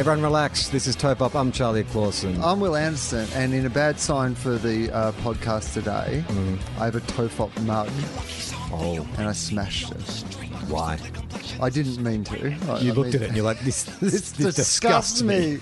Everyone relax. This is Top Up. I'm Charlie Clausen. I'm Will Anderson, and in a bad sign for the uh, podcast today, I have a Tofop mug, Oh, and I smashed it. why? I didn't mean to. I, You I looked mean- at it and you're like, this, this, This, this disgusts me.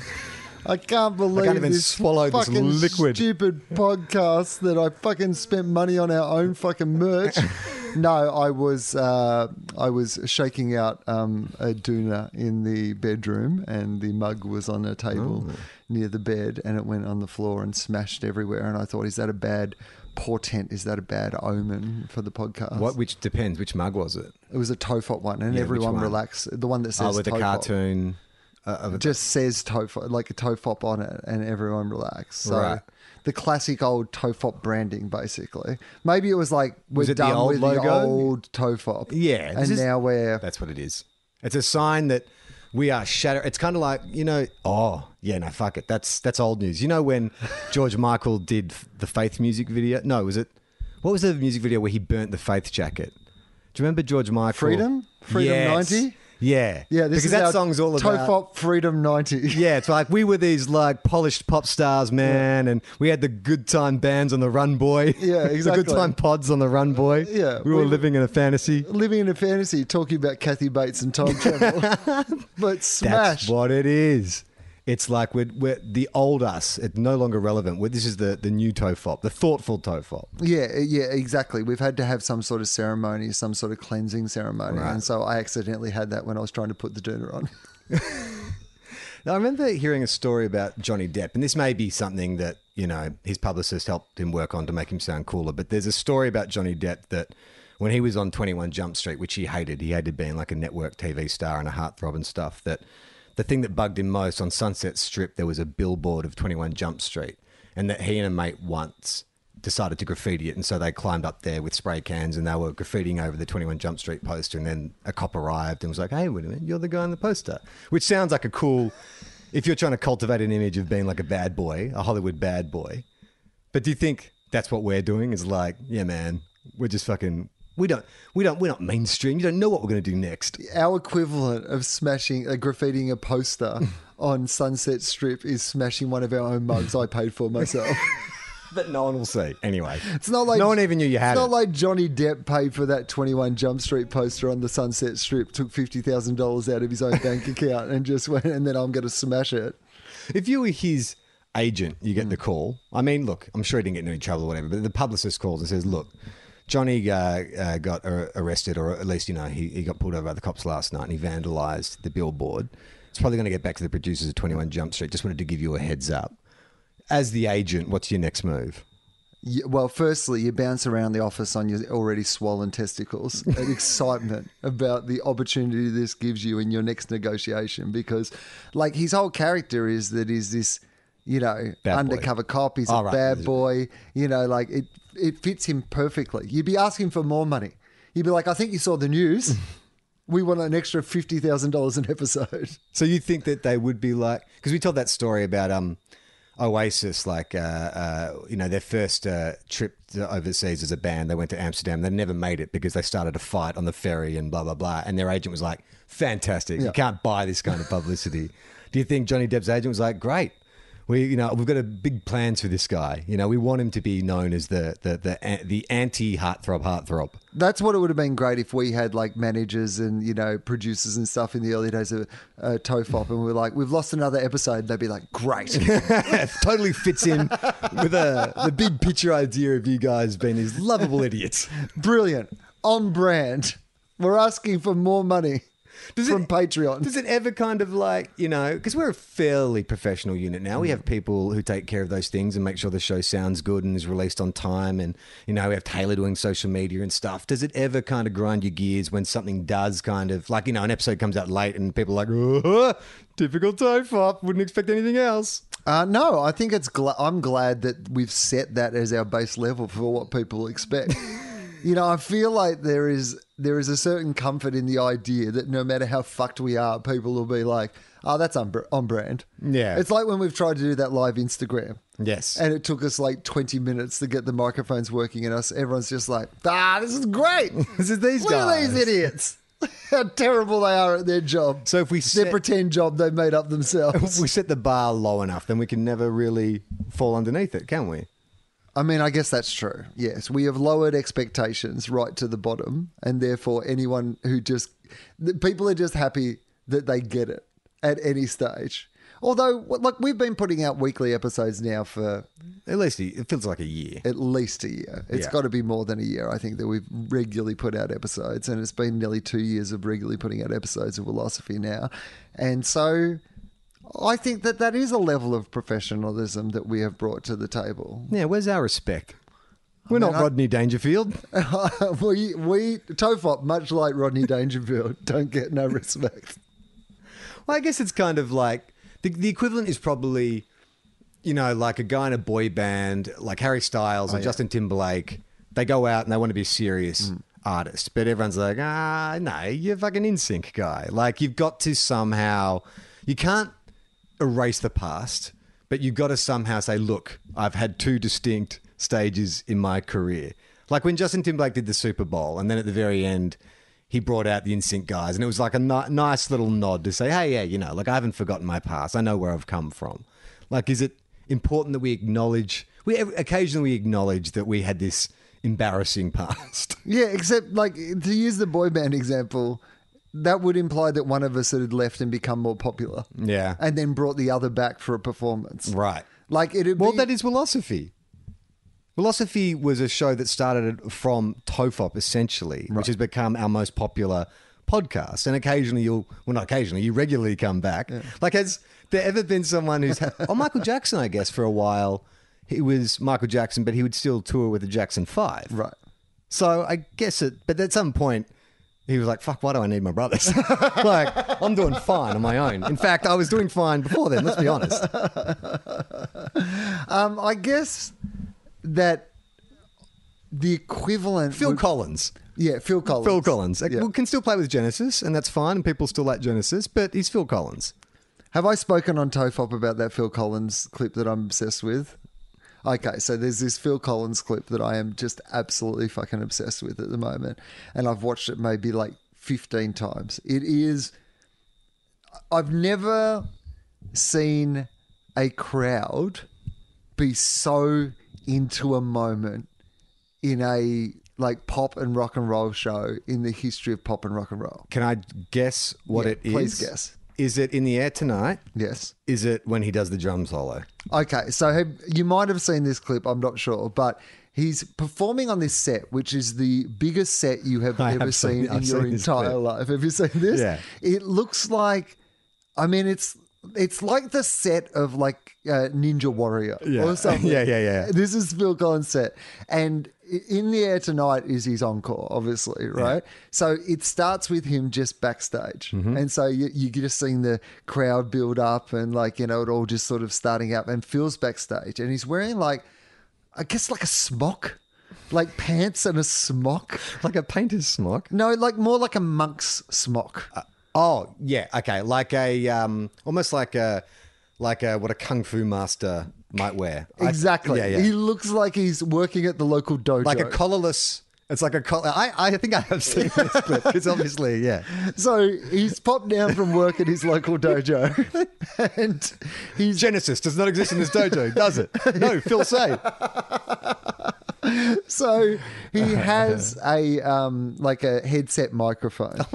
I can't believe even this swallow this fucking liquid. stupid podcast that I fucking spent money on our own fucking merch. no, I was uh, I was shaking out um, a doona in the bedroom, and the mug was on a table Oh. near the bed, and it went on the floor and smashed everywhere. And I thought, is that a bad portent? Is that a bad omen for the podcast? What? Which depends. Which mug was it? It was a Tofop one, and Yeah, everyone one? relax. The one that says Oh, with the cartoon. Uh, just says Tofop, like a Tofop on it, and everyone relax. So Right. the classic old Tofop branding, basically. Maybe it was like we're Was it the done old with the logo? old Tofop. Yeah, and is- now we're that's what it is. It's a sign that we are shatter. It's kind of like you know. Oh yeah, no, fuck it. That's that's old news. You know when George Michael did the Faith music video? No, was it? What was the music video where he burnt the Faith jacket? Do you remember George Michael? Freedom? Freedom Yes. 90? Yeah, yeah. This because is that song's all about Tofop Freedom ninety. Yeah, it's like we were these like polished pop stars, man, and we had the good time bands on the Run Boy. Yeah, the exactly. good time pods on the Run Boy. Yeah, we were we- living in a fantasy. Living in a fantasy, talking about Kathy Bates and time travel, but That's what it is. It's like we're, we're the old us. It's no longer relevant. We're, this is the the new tofop, the thoughtful tofop. Yeah, yeah, exactly. We've had to have some sort of ceremony, some sort of cleansing ceremony, Right. and so I accidentally had that when I was trying to put the doona on. Now, I remember hearing a story about Johnny Depp, and this may be something that you know his publicist helped him work on to make him sound cooler. But there's a story about Johnny Depp that when he was on 21 Jump Street, which he hated, he hated being like a network TV star and a heartthrob and stuff. That the thing that bugged him most on Sunset Strip, there was a billboard of 21 Jump Street, and that he and a mate once decided to graffiti it, and so they climbed up there with spray cans and they were graffitiing over the 21 Jump Street poster, and then a cop arrived and was like, "Hey, wait a minute, you're the guy on the poster," which sounds like a cool. If you're trying to cultivate an image of being like a bad boy, a Hollywood bad boy, but do you think that's what we're doing? Is like, yeah, man, we're just fucking. We don't. We don't. We're not mainstream. You don't know what we're going to do next. Our equivalent of smashing, uh, graffitiing a poster on Sunset Strip is smashing one of our own mugs I paid for myself. That no one will see. Anyway, It's not like no one even knew you had it. It's it. not like Johnny Depp paid for that 21 Jump Street poster on the Sunset Strip, took $50,000 out of his own bank account and just went, and then I'm going to smash it. If you were his agent, you get the call. I mean, look, I'm sure he didn't get into any trouble or whatever, but the publicist calls and says, look, Johnny uh, uh, got ar- arrested, or at least, you know, he, he got pulled over by the cops last night and he vandalized the billboard. It's probably going to get back to the producers of 21 Jump Street. Just wanted to give you a heads up. As the agent, what's your next move? Yeah, well, firstly, you bounce around the office on your already swollen testicles and excitement about the opportunity this gives you in your next negotiation. Because, like, his whole character is that he's this, you know, Bad boy. undercover cop. He's Oh, a right. bad boy. You know, like it, it fits him perfectly. You'd be asking for more money. You'd be like, I think you saw the news. we want an extra fifty thousand dollars an episode. So you think that they would be like because we told that story about um Oasis, like uh, uh, you know their first uh, trip to overseas as a band, they went to Amsterdam. They never made it because they started a fight on the ferry and blah blah blah. And their agent was like, "Fantastic, you can't buy this kind of publicity." Do you think Johnny Depp's agent was like, "Great"? We, you know, we've got a big plans for this guy. You know, we want him to be known as the the the, the anti heartthrob heartthrob. That's what it would have been great if we had like managers and you know producers and stuff in the early days of uh, Tofop, and we are like, we've lost another episode. And They'd be like, great. totally fits in with a, the big picture idea of you guys being these lovable idiots. Brilliant. On brand. We're asking for more money. Does from it- Patreon. Does it ever kind of like, you know, because we're a fairly professional unit now. We have people who take care of those things and make sure the show sounds good and is released on time. And, you know, we have Taylor doing social media and stuff. Does it ever kind of grind your gears when something does kind of, like, you know, an episode comes out late and people are like, oh, typical Tofop, wouldn't expect anything else. Uh, no, I think it's. Gla- I'm glad that we've set that as our base level for what people expect. you know, I feel like there is there is a certain comfort in the idea that no matter how fucked we are, people will be like, "Oh, that's on, on brand." Yeah. it's like when we've tried to do that live Instagram. Yes. And it took us like 20 minutes to get the microphones working, and us everyone's just like, "Ah, this is great! This is these Look at guys." these idiots! How terrible they are at their job." So if we their pretend job they made up themselves. If we set the bar low enough, then we can never really fall underneath it, can we? I mean, I guess that's true. Yes, we have lowered expectations right to the bottom, and therefore, anyone who just the people are just happy that they get it at any stage. Although, like we've been putting out weekly episodes now for At least it feels like a year. at least a year. It's Yeah. got to be more than a year. I think that we've regularly put out episodes, and it's been nearly two years of regularly putting out episodes of philosophy now, and so. I think that that is a level of professionalism that we have brought to the table. Yeah, where's our respect? We're mean, not I- Rodney Dangerfield. we we Tofop, much like Rodney Dangerfield, don't get no respect. Well, I guess it's kind of like the, the equivalent is probably, you know, like a guy in a boy band, like Harry Styles and Justin Timberlake. They go out and they want to be a serious artist, but everyone's like, ah, no, you're fucking in sync guy. Like you've got to somehow, you can't erase the past, but you've got to somehow say, look, I've had two distinct stages in my career. Like when Justin Timberlake did the Super Bowl, and then at the very end, he brought out the NSYNC guys, and it was like a ni- nice little nod to say, hey, yeah, you know, like I haven't forgotten my past. I know where I've come from. Like, is it important that we acknowledge, we occasionally acknowledge that we had this embarrassing past? Yeah, except like to use the boy band example, that would imply that one of us had left and become more popular. Yeah. and then brought the other back for a performance. right. Like it'd Well, be, that is philosophy. Philosophy was a show that started from Tofop, essentially, which has become our most popular podcast. And occasionally you'll, well, not occasionally, you regularly come back. Like, has there ever been someone who's, had, oh, Michael Jackson, I guess, for a while, he was Michael Jackson, but he would still tour with the Jackson Five. right. So I guess it, but at some point, he was like, fuck, why do I need my brothers? like, I'm doing fine on my own. In fact, I was doing fine before then, let's be honest. Um, I guess that the equivalent. Phil would- Collins. yeah, Phil Collins. Phil Collins. Yeah. well, can still play with Genesis, and that's fine, and people still like Genesis, but he's Phil Collins. Have I spoken on Tofop about that Phil Collins clip that I'm obsessed with? Okay, so there's this Phil Collins clip that I am just absolutely fucking obsessed with at the moment. And I've watched it maybe like 15 times. It is. I've never seen a crowd be so into a moment in a like pop and rock and roll show in the history of pop and rock and roll. Can I guess what Yeah, it is? please guess. Is it in the air tonight? Yes. Is it when he does the drum solo? Okay, so have, you might have seen this clip, I'm not sure, but he's performing on this set, which is the biggest set you have I ever have seen seen- in I've your seen entire life. Have you seen this? Yeah. It looks like, I mean, it's it's like the set of like uh, Ninja Warrior Yeah. or something. Yeah, yeah, yeah. This is Phil Collins' set, and in the air tonight is his encore, obviously, right? So it starts with him just backstage, Mm-hmm. and so you you just seeing the crowd build up, and like you know it all just sort of starting up, and Phil's backstage, and he's wearing like, I guess like a smock, like pants and a smock. Like a painter's smock? No, like more like a monk's smock. Oh, yeah, okay. Like a, um, almost like a, like a, what a kung fu master might wear. I- Exactly. yeah, yeah. He looks like he's working at the local dojo. like a collarless, it's like a collar. I, I think I have seen this clip because obviously, yeah. So he's popped down from work at his local dojo, and he's Genesis does not exist in this dojo, does it? No, Phil say. so he has a um like a headset microphone.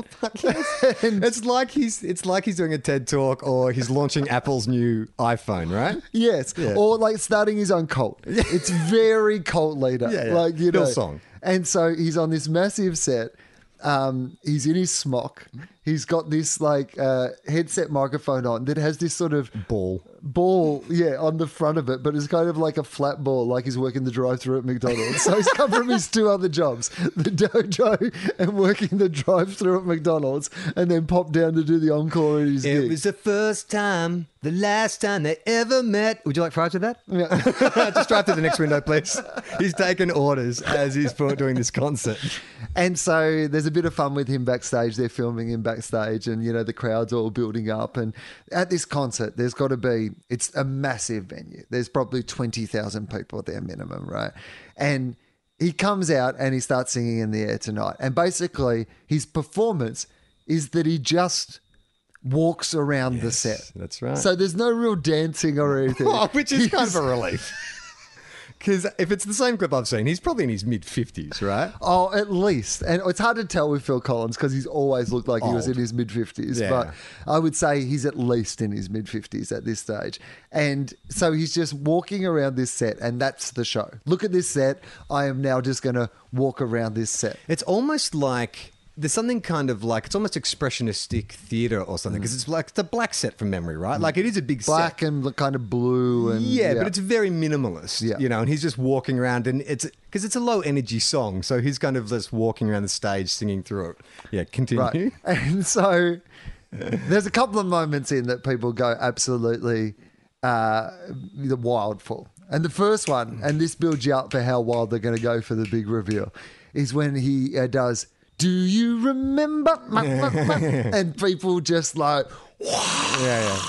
It's like he's it's like he's doing a TED talk or he's launching Apple's new iPhone, right? Yes, or like starting his own cult. It's very cult leader, Yeah, yeah. like you know. Hillsong. And so he's on this massive set. Um, he's in his smock. He's got this like uh, headset microphone on that has this sort of Ball. ball, yeah, on the front of it, but it's kind of like a flat ball, like he's working the drive-through at McDonald's. so he's come from his two other jobs, the dojo and working the drive-through at McDonald's, and then popped down to do the encore at his It gig. was the first time, the last time they ever met. Would you like fries with that? Yeah. Just drive to the next window, please. He's taking orders as he's doing this concert. And so there's a bit of fun with him backstage. They're filming him backstage, and you know the crowd's all building up. And at this concert, there's got to be it's a massive venue. There's probably twenty thousand people there minimum, right? And he comes out and he starts singing in the air tonight. And basically, his performance is that he just walks around the set. that's right. So there's no real dancing or anything. Oh, which is kind of a relief. Because if it's the same clip I've seen, he's probably in his mid 50s, right? Oh, at least. And it's hard to tell with Phil Collins because he's always looked like he was in his mid 50s. Yeah. But I would say he's at least in his mid 50s at this stage. And so he's just walking around this set, and that's the show. Look at this set. I am now just going to walk around this set. It's almost like there's something kind of like it's almost expressionistic theater or something because it's like it's a black set from memory, right? Like it is a big Black set. and kind of blue. and Yeah, but it's very minimalist, Yeah. you know, and he's just walking around and it's because it's a low energy song, so he's kind of just walking around the stage singing through it. Yeah, continue. Right. And so there's a couple of moments in that people go absolutely uh, the wild for. And the first one, and this builds you up for how wild they're going to go for the big reveal, is when he uh, does, Do you remember? and people just like, Yeah, yeah.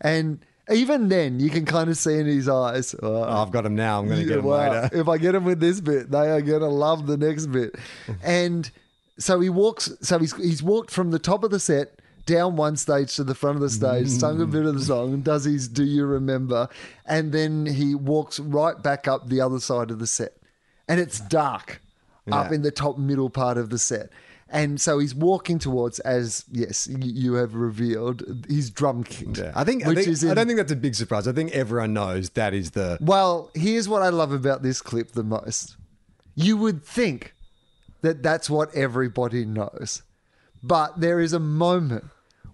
and even then, you can kind of see in his eyes, Oh, "Oh, I've got him now. I'm going to get him later. If I get him with this bit, they are going to love the next bit. and so he walks. So he's he's walked from the top of the set down one stage to the front of the stage, sung a bit of the song, does his "Do You Remember," and then he walks right back up the other side of the set, and it's dark up in the top middle part of the set. And so he's walking towards, as yes, you, have revealed, his drum kit. Yeah. I think, I, which think is in- I don't think that's a big surprise. I think everyone knows that is the well, here's what I love about this clip the most. You would think that that's what everybody knows. But there is a moment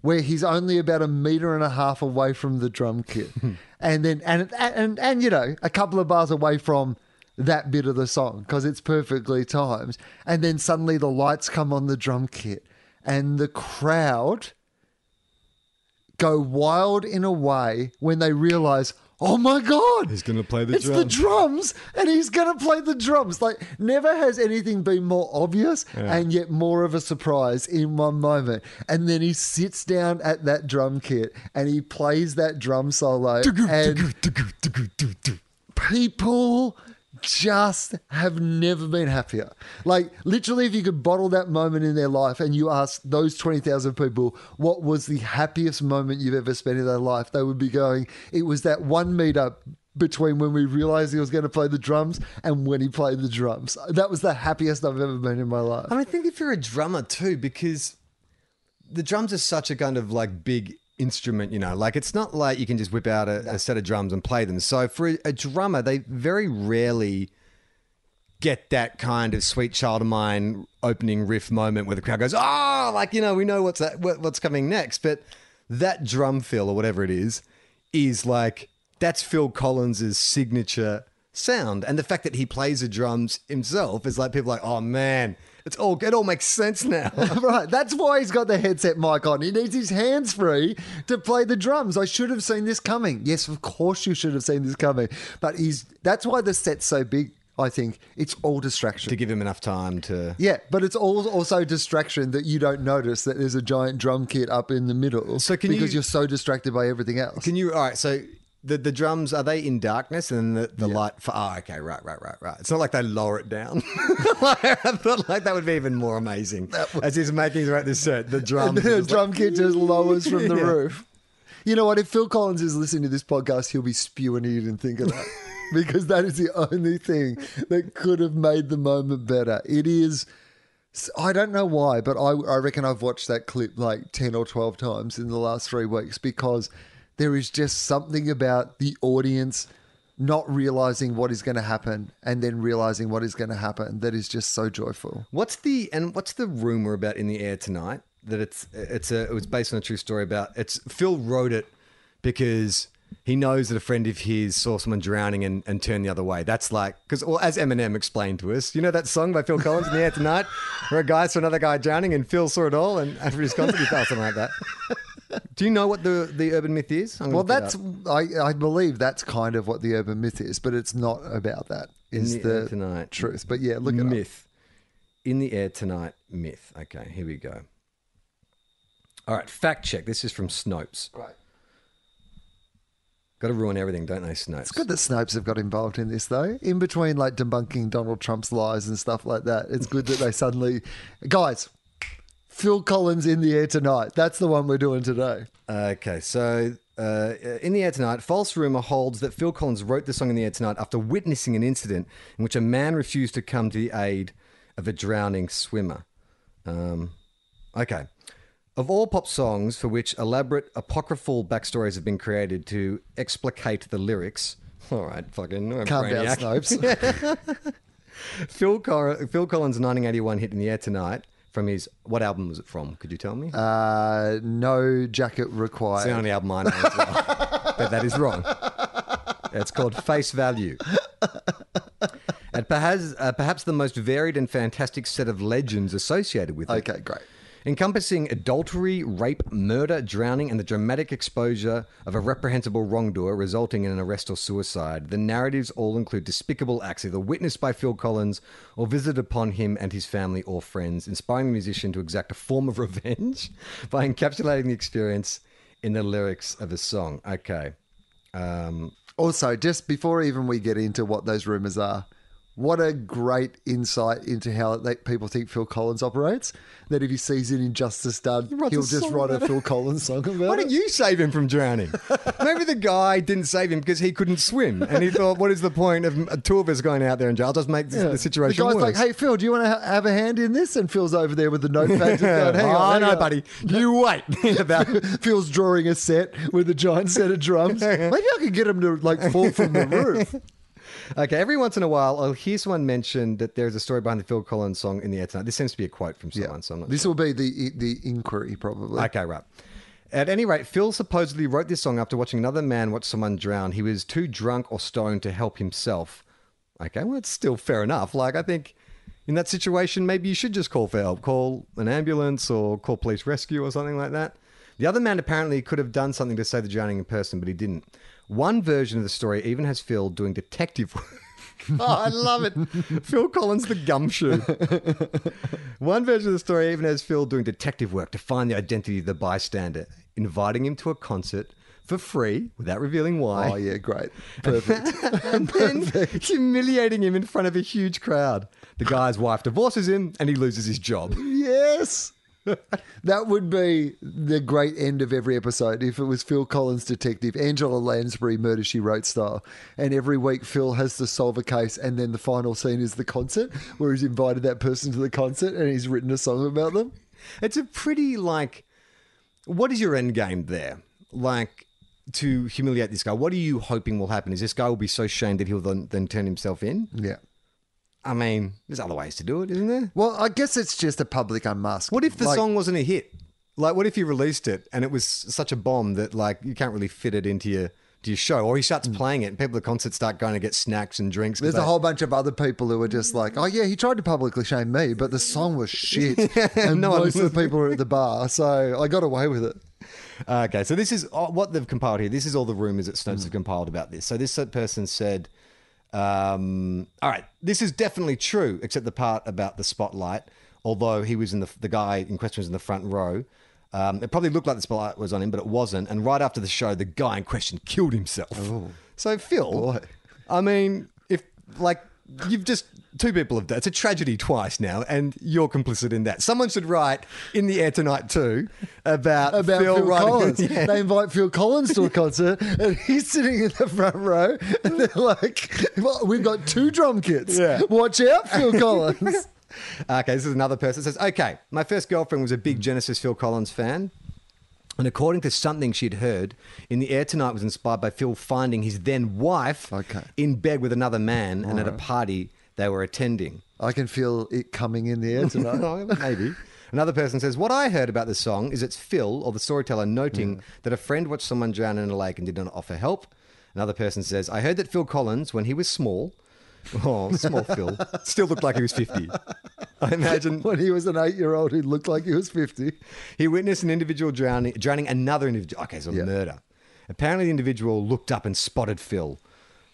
where he's only about a meter and a half away from the drum kit. and then and, and and you know, a couple of bars away from that bit of the song because it's perfectly timed. And then suddenly the lights come on the drum kit and the crowd go wild in a way when they realize, oh my God, He's gonna play the drums. it's the drums and he's going to play the drums. Like, never has anything been more obvious and yet more of a surprise in one moment. And then he sits down at that drum kit and he plays that drum solo. and people just have never been happier. Like literally, if you could bottle that moment in their life and you ask those twenty thousand people what was the happiest moment you've ever spent in their life, they would be going, "It was that one meetup." Between when we realized he was going to play the drums and when he played the drums, that was the happiest I've ever been in my life. Mean, I think if you're a drummer too, because the drums are such a kind of like big instrument, you know, like it's not like you can just whip out a, a set of drums and play them. So for a, a drummer, they very rarely get that kind of sweet child of mine opening riff moment where the crowd goes, oh, like, you know, we know what's that, what, what's coming next. But that drum fill or whatever it is, is like, that's Phil Collins's signature sound. And the fact that he plays the drums himself is like, people like, oh man, it's all, it all makes sense now. right, that's why he's got the headset mic on. He needs his hands free to play the drums. I should have seen this coming. Yes, of course you should have seen this coming. But he's that's why the set's so big. I think it's all distraction. to give him enough time to. yeah, but it's all also distraction that you don't notice that there's a giant drum kit up in the middle. So can because you- are so distracted by everything else. Can you, all right, so. The, the drums are they in darkness and the, the light for oh okay right right right right it's not like they lower it down Like, I thought like that would be even more amazing as he's making throughout this set the drums the drum kit just lowers from the Yeah. roof. You know what? If Phil Collins is listening to this podcast, he'll be spewing he didn't think of that. because that is the only thing that could have made the moment better. It is. I don't know why, but I, I reckon I've watched that clip like 10 or 12 times in the last three weeks because there is just something about the audience not realizing what is going to happen and then realizing what is going to happen that is just so joyful. What's the and what's the rumor about in the air tonight? that it's it's a it was based on a true story about it's Phil wrote it because he knows that a friend of his saw someone drowning and, and turned the other way. That's like because well, as Eminem explained to us, you know that song by Phil Collins in the air tonight, where a guy saw another guy drowning and Phil saw it all, and after his concert he felt something like that. Do you know what the the urban myth is? Well, that's. I, I believe that's kind of what the urban myth is, but it's not about that. Is In the, air tonight. truth? But yeah, look at myth. In the air tonight, myth. Okay, here we go. All right, fact check. This is from Snopes. Right. Got to ruin everything, don't they, Snopes? It's good that Snopes have got involved in this, though. In between, like debunking Donald Trump's lies and stuff like that, it's good that they suddenly, guys, Phil Collins in the air tonight. That's the one we're doing today. Okay, so uh, in the air tonight, false rumor holds that Phil Collins wrote the song in the air tonight after witnessing an incident in which a man refused to come to the aid of a drowning swimmer. Um, okay. Of all pop songs for which elaborate apocryphal backstories have been created to explicate the lyrics, all right, fucking Calm down. Snopes. Phil, Cor- Phil Collins' 1981 hit in the air tonight from his what album was it from? Could you tell me? Uh, no jacket It's the required. only album I know as well. but that is wrong. It's called Face Value. And perhaps, uh, perhaps the most varied and fantastic set of legends associated with it. Okay, great. Encompassing adultery, rape, murder, drowning, and the dramatic exposure of a reprehensible wrongdoer resulting in an arrest or suicide. The narratives all include despicable acts either witnessed by Phil Collins or visited upon him and his family or friends, inspiring the musician to exact a form of revenge by encapsulating the experience in the lyrics of a song. Okay. Um, Also, just before even we get into what those rumors are, what a great insight into how they, people think Phil Collins operates. That if he sees an injustice done, writes he'll just write a. Phil Collins song about Why it. don't you save him from drowning? Maybe the guy didn't save him because he couldn't swim, and he thought, "What is the point of two of us going out there in jail? I'll just make this, the situation the guy's worse." like, "Hey Phil, do you want to ha- have a hand in this?" And Phil's over there with the notepad. just going, hang oh, on, hang no, buddy. You wait. About Phil's drawing a set with a giant set of drums. Maybe I could get him to like fall from the roof. Okay. Every once in a while, oh, I'll hear someone mention that there's a story behind the Phil Collins song in the air tonight. This seems to be a quote from someone, so I'm not This will be the the inquiry probably. Okay, right. At any rate, Phil supposedly wrote this song after watching another man watch someone drown. He was too drunk or stoned to help himself. Okay, well, it's still fair enough. Like, I think in that situation, maybe you should just call for help. Call an ambulance or call police rescue or something like that. The other man apparently could have done something to save the drowning person, but he didn't. One version of the story even has Phil doing detective work. oh, I love it. Phil Collins, the gumshoe. One version of the story even has Phil doing detective work to find the identity of the bystander, inviting him to a concert for free without revealing why, Oh yeah, great, perfect. and then humiliating him in front of a huge crowd. The guy's wife divorces him and he loses his job. yes. That would be the great end of every episode if it was Phil Collins detective, Angela Lansbury murder she wrote style. And every week Phil has to solve a case and then the final scene is the concert where he's invited that person to the concert and he's written a song about them. It's a pretty like, what is your end game there? Like to humiliate this guy. What are you hoping will happen? Is this guy will be so shamed that he'll then, then turn himself in? Yeah. I mean, there's other ways to do it, isn't there? Well, I guess it's just a public unmask. What if the Like, song wasn't a hit? Like, what if you released it and it was such a bomb that like you can't really fit it into your to your show, or he starts playing it and people at the concert start going to get snacks and drinks. 'cause There's a they- whole bunch of other people who are just like, oh yeah, he tried to publicly shame me, but the song was shit, and no one most of the people were at the bar, so I got away with it. Okay, so this is uh, what they've compiled here. This is all the rumors that Snopes have compiled about this. So this person said, um, "All right, this is definitely true, except the part about the spotlight. Although he was in the the guy in question was in the front row." Um, it probably looked like the spotlight was on him, but it wasn't. And right after the show, the guy in question killed himself. So Phil. I mean, if like you've just two people have done it's a tragedy twice now, and you're complicit in that. Someone should write in the air tonight too about About Phil, writing- Collins. Yeah. They invite Phil Collins to a concert, and he's sitting in the front row, and they're like, well, "We've got two drum kits. Yeah. Watch out, Phil Collins." Okay, this is another person that says, okay, my first girlfriend was a big Genesis Phil Collins fan. And according to something she'd heard, In the Air Tonight was inspired by Phil finding his then wife Okay. in bed with another man and at a party they were attending. I can feel it coming in the air tonight. Oh, Maybe. Another person says, What I heard about this song is it's Phil, or the storyteller, noting hmm. that a friend watched someone drown in a lake and did not offer help. Another person says, I heard that Phil Collins, when he was small, oh, small Phil, still looked like he was 50. I imagine When he was an eight-year-old, he looked like he was fifty. he witnessed an individual drowning, drowning another individual. Okay, so Yeah. murder. Apparently, the individual looked up and spotted Phil.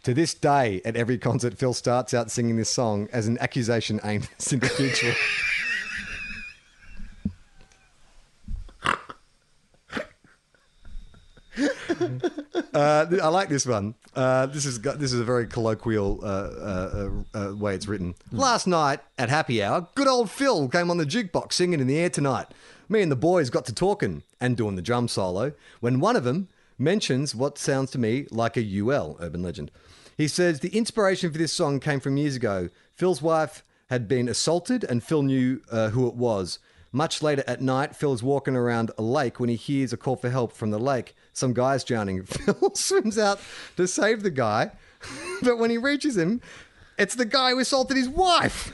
To this day, at every concert, Phil starts out singing this song as an accusation aimed at this individual. Uh, I like this one. Uh, this is this is a very colloquial uh, uh, uh, uh, way it's written. Last night at happy hour, good old Phil came on the jukebox singing in the air tonight. Me and the boys got to talking and doing the drum solo when one of them mentions what sounds to me like a UL urban legend. He says the inspiration for this song came from years ago. Phil's wife had been assaulted, and Phil knew uh, who it was. Much later at night, Phil is walking around a lake when he hears a call for help from the lake. Some guy's drowning. Phil swims out to save the guy, but when he reaches him, it's the guy who assaulted his wife.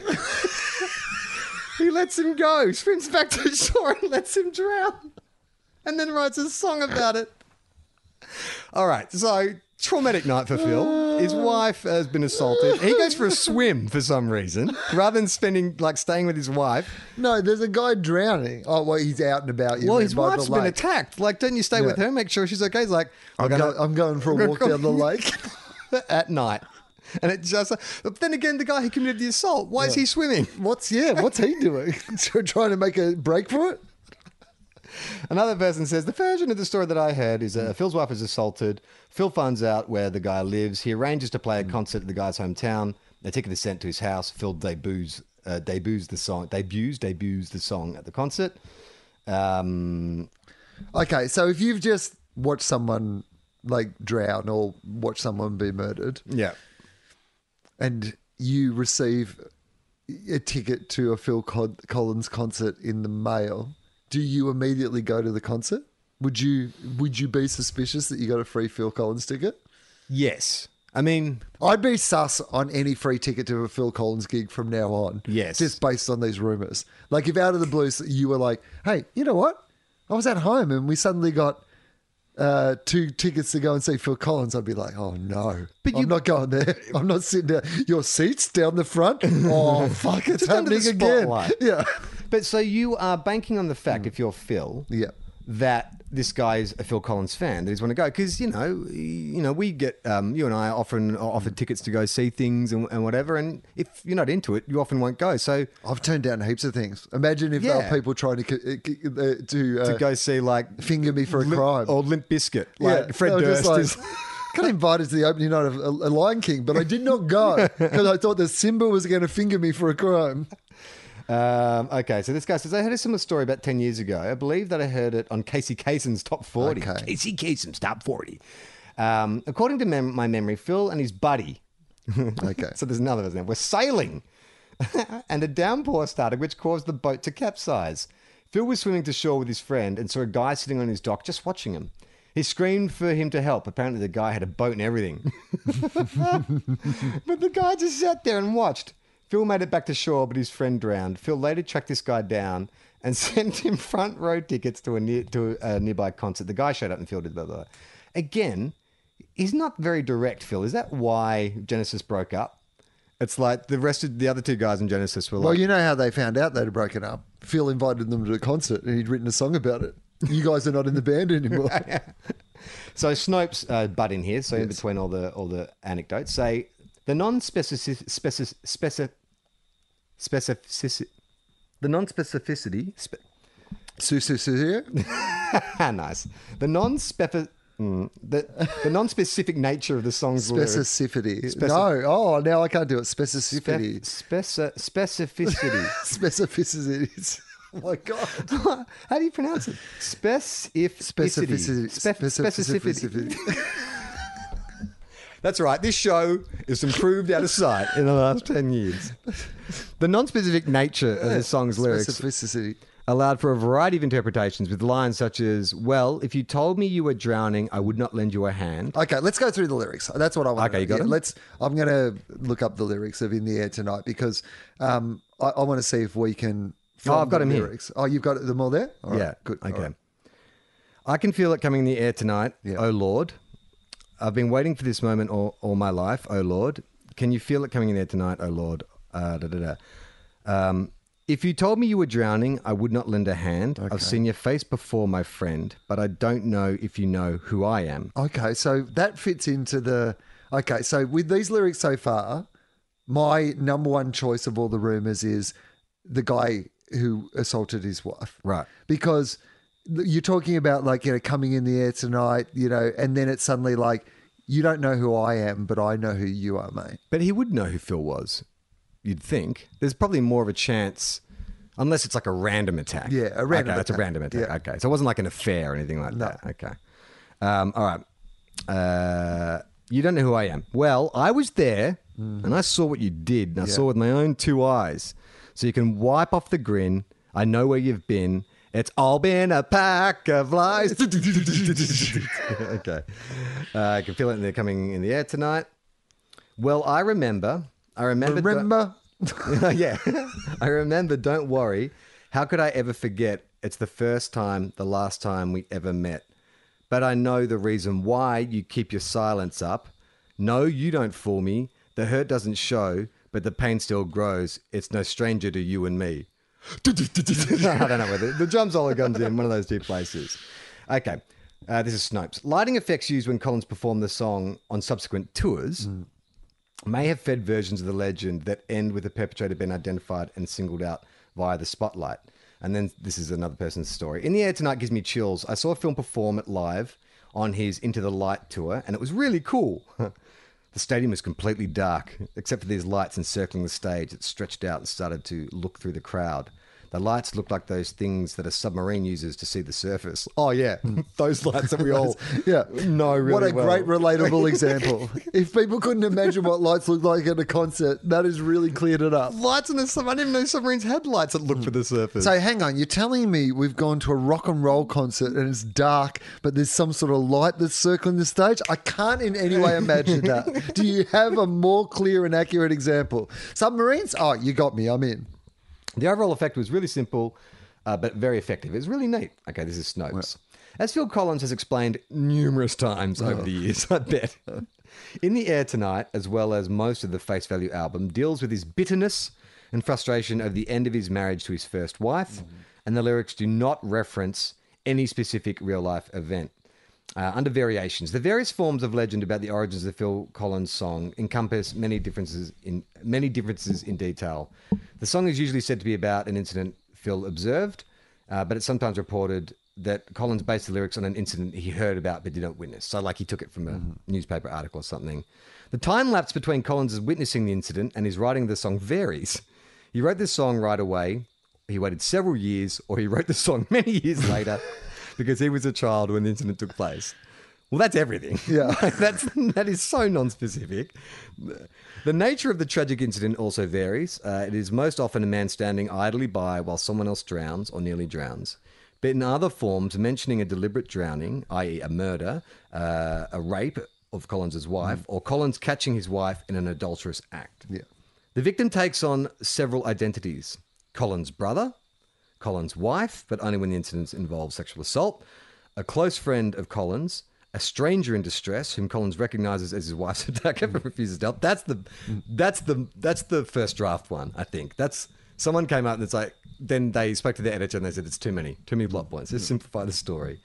he lets him go, swims back to shore, and lets him drown, and then writes a song about it. All right, so traumatic night for Phil. His ah. wife has been assaulted. He goes for a swim for some reason, rather than spending like staying with his wife. No, there's a guy drowning. Oh, well, he's out and about. You Well, his by wife's the been lake. attacked. Like, don't you stay with Yeah. her? Make sure she's okay. He's like, I'm, "I'm gonna- I'm going for a walk down the lake. at night. And it just, but then again, the guy who committed the assault, why is he swimming? What's yeah? What's he doing? Trying to make a break for it? Another person says the version of the story that I heard is uh, Phil's wife is assaulted. Phil finds out where the guy lives. He arranges to play a concert at the guy's hometown. A ticket is sent to his house. Phil debuts uh, debuts the song debuts debuts the song at the concert. Um, Okay, so if you've just watched someone like drown or watch someone be murdered, yeah, and you receive a ticket to a Phil Collins concert in the mail, do you immediately go to the concert? Would you Would you be suspicious that you got a free Phil Collins ticket? yes. I mean, I'd be sus on any free ticket to a Phil Collins gig from now on. Yes. Just based on these rumors. Like, if out of the blue you were like, hey, you know what? I was at home and we suddenly got uh, two tickets to go and see Phil Collins, I'd be like, oh no. But I'm you- not going there. I'm not sitting down. Your seats down the front? Oh, fuck, it's Just under the happening again. Yeah. But so you are banking on the fact, if you're Phil, Yeah. that this guy is a Phil Collins fan that he's want to go because you know you know we get um, you and I often are offered tickets to go see things and, and whatever and if you're not into it you often won't go so I've turned down heaps of things. Imagine if there Yeah. were people trying to, c- c- uh, to, uh, to go see like finger me for a Limp- crime. or Limp Biscuit like Fred they were Durst just like, is got invited to the opening night of a, a Lion King, but I did not go because I thought that Simba was going to finger me for a crime. Um, okay, so this guy says, I heard a similar story about 10 years ago. I believe that I heard it on Casey Kasem's Top 40. Okay. Casey Kasem's Top 40. Um, according to mem- my memory, Phil and his buddy, Okay. so there's another one. We're sailing and a downpour started, which caused the boat to capsize. Phil was swimming to shore with his friend and saw a guy sitting on his dock just watching him. He screamed for him to help. Apparently, the guy had a boat and everything. but the guy just sat there and watched. Phil made it back to shore, but his friend drowned. Phil later tracked this guy down and sent him front row tickets to a near, to a nearby concert. The guy showed up and Phil did blah blah. blah. Again, he's not very direct. Phil, is that why Genesis broke up? It's like the rest of the other two guys in Genesis were like, Well, you know how they found out they'd broken up. Phil invited them to a concert and he'd written a song about it. You guys are not in the band anymore. So Snopes uh, butt in here. So in between all the all the anecdotes, say the non-specific specific specific specificity the non-specificity spe- nice the non-specific mm, the the non-specific nature of the song's. Specificity. Speci- no. Oh, now I can't do it. Specificity. speci- specificity. Specificities. Oh my God. How do you pronounce it? Specificity. Specificity. Specificity. Specificity. That's right. This show is improved out of sight in the last 10 years. The non specific nature of the song's lyrics Specificity. allowed for a variety of interpretations with lines such as, Well, if you told me you were drowning, I would not lend you a hand. Okay, let's go through the lyrics. That's what I want. Okay, you got them? Let's. I'm going to look up the lyrics of "In the Air Tonight" because um, I, I want to see if we can from Oh, I've got the him here. lyrics. Oh, you've got them all there? All right, yeah. good. Okay. right. I can feel it coming in the air tonight. Yeah. Oh Lord, I've been waiting for this moment all, all my life. Oh Lord, can you feel it coming in there tonight? Oh Lord. Uh, da, da, da. Um, if you told me you were drowning, I would not lend a hand. I've seen your face before, my friend, but I don't know if you know who I am. Okay, so that fits into the. Okay, so with these lyrics so far, my number one choice of all the rumors is the guy who assaulted his wife. Right. Because you're talking about like, you know, coming in the air tonight, you know, and then it's suddenly like, you don't know who I am, but I know who you are, mate. But he would know who Phil was. You'd think. There's probably more of a chance, unless it's like a random attack. Yeah, a random Okay, that's a random attack. Yeah. Okay, so it wasn't like an affair or anything like that. Okay. Um, all right. Uh, you don't know who I am. Well, I was there, and I saw what you did, and I saw with my own two eyes. So you can wipe off the grin. I know where you've been. It's all been a pack of lies. okay. Uh, I can feel it. They're coming in the air tonight. Well, I remember. I remember. Remember? yeah. I remember. Don't worry. How could I ever forget? It's the first time, the last time we ever met. But I know the reason why you keep your silence up. No, you don't fool me. The hurt doesn't show, but the pain still grows. It's no stranger to you and me. I don't know whether the drum solo comes in one of those two places. Okay, uh, this is Snopes. Lighting effects used when Collins performed the song on subsequent tours may have fed versions of the legend that end with the perpetrator being identified and singled out via the spotlight. And then this is another person's story. In the Air Tonight gives me chills. I saw a Film perform it live on his Into the Light tour, and it was really cool. the stadium was completely dark, except for these lights encircling the stage that stretched out and started to look through the crowd. The lights look like those things that a submarine uses to see the surface. Oh yeah, hmm. those lights that we all Yeah. know really What a well. great relatable example. if people couldn't imagine what lights look like at a concert, that has really cleared it up. lights in the sub. I didn't know submarines had lights that look for the surface. So hang on, you're telling me we've gone to a rock and roll concert and it's dark, but there's some sort of light that's circling the stage? I can't in any way imagine that. Do you have a more clear and accurate example? Submarines? Oh, you got me. I'm in. The overall effect was really simple, uh, but very effective. It was really neat. Okay, this is Snopes. As Phil Collins has explained numerous times over the years, I bet. In the Air Tonight, as well as most of the Face Value album, deals with his bitterness and frustration over the end of his marriage to his first wife, and the lyrics do not reference any specific real life event. Uh, under variations, the various forms of legend about the origins of the Phil Collins song encompass many differences in many differences in detail. The song is usually said to be about an incident Phil observed, uh, but it's sometimes reported that Collins based the lyrics on an incident he heard about but did not witness. So, like he took it from a newspaper article or something. The time lapse between Collins witnessing the incident and his writing of the song varies. He wrote this song right away. He waited several years, or he wrote the song many years later because he was a child when the incident took place. Well, that's everything. Yeah. that's that is so non-specific. The nature of the tragic incident also varies. Uh, it is most often a man standing idly by while someone else drowns or nearly drowns. But in other forms, mentioning a deliberate drowning, i.e., a murder, uh, a rape of Collins's wife, or Collins catching his wife in an adulterous act. Yeah. The victim takes on several identities Colin's brother, Colin's wife, but only when the incidents involve sexual assault, a close friend of Collins, a stranger in distress whom Collins recognizes as his wife's attacker but refuses to help. That's the that's the that's the first draft one, I think. That's someone came out and it's like then they spoke to the editor and they said it's too many, too many plot points. Let's hmm. simplify the story.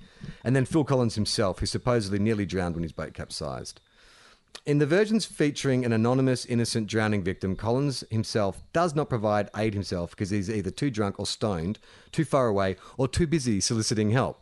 And then Phil Collins himself, who supposedly nearly drowned when his boat capsized. In the versions featuring an anonymous, innocent drowning victim, Collins himself does not provide aid himself because he's either too drunk or stoned, too far away, or too busy soliciting help.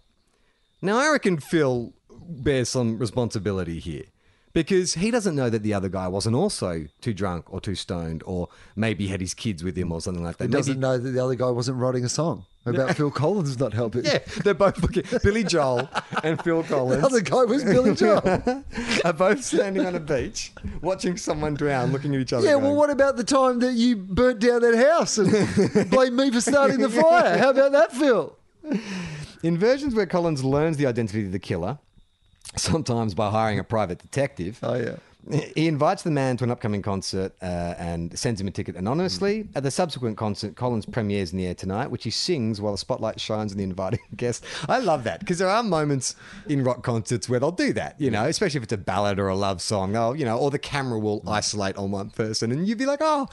Now, I reckon Phil bears some responsibility here because he doesn't know that the other guy wasn't also too drunk or too stoned or maybe had his kids with him or something like that. He Maybe- doesn't know that the other guy wasn't writing a song about Phil Collins not helping. Yeah, they're both looking. Billy Joel and Phil The Collins other guy was Billy Joel. are both standing on a beach watching someone drown, looking at each other. Yeah, going, well, what about the time that you burnt down that house and blamed me for starting the fire? How about that, Phil? In versions where Collins learns the identity of the killer, sometimes by hiring a private detective, Oh, yeah. he invites the man to an upcoming concert uh, and sends him a ticket anonymously. At the subsequent concert, Collins premieres in the air tonight, which he sings while the spotlight shines on the inviting guest. I love that because there are moments in rock concerts where they'll do that, you know, especially if it's a ballad or a love song. They'll, you know, or the camera will isolate on one person, and you'd be like, oh.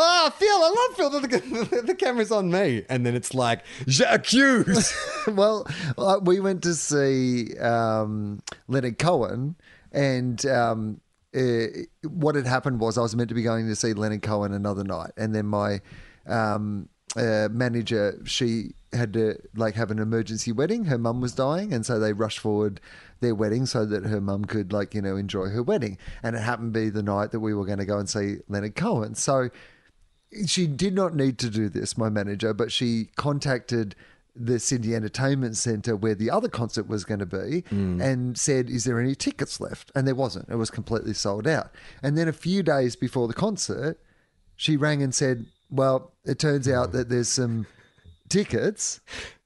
Oh, Phil, I love Phil. The, the camera's on me. And then it's like, j'accuse. well, uh, we went to see um, Leonard Cohen, and um, uh, what had happened was I was meant to be going to see Leonard Cohen another night, and then my um, uh, manager she had to like have an emergency wedding. Her mum was dying, and so they rushed forward their wedding so that her mum could like you know enjoy her wedding. And it happened to be the night that we were going to go and see Leonard Cohen. So she did not need to do this, my manager, but she contacted the Sydney Entertainment Centre where the other concert was going to be mm. and said, Is there any tickets left? And there wasn't. It was completely sold out. And then a few days before the concert, she rang and said, Well, it turns out mm. that there's some tickets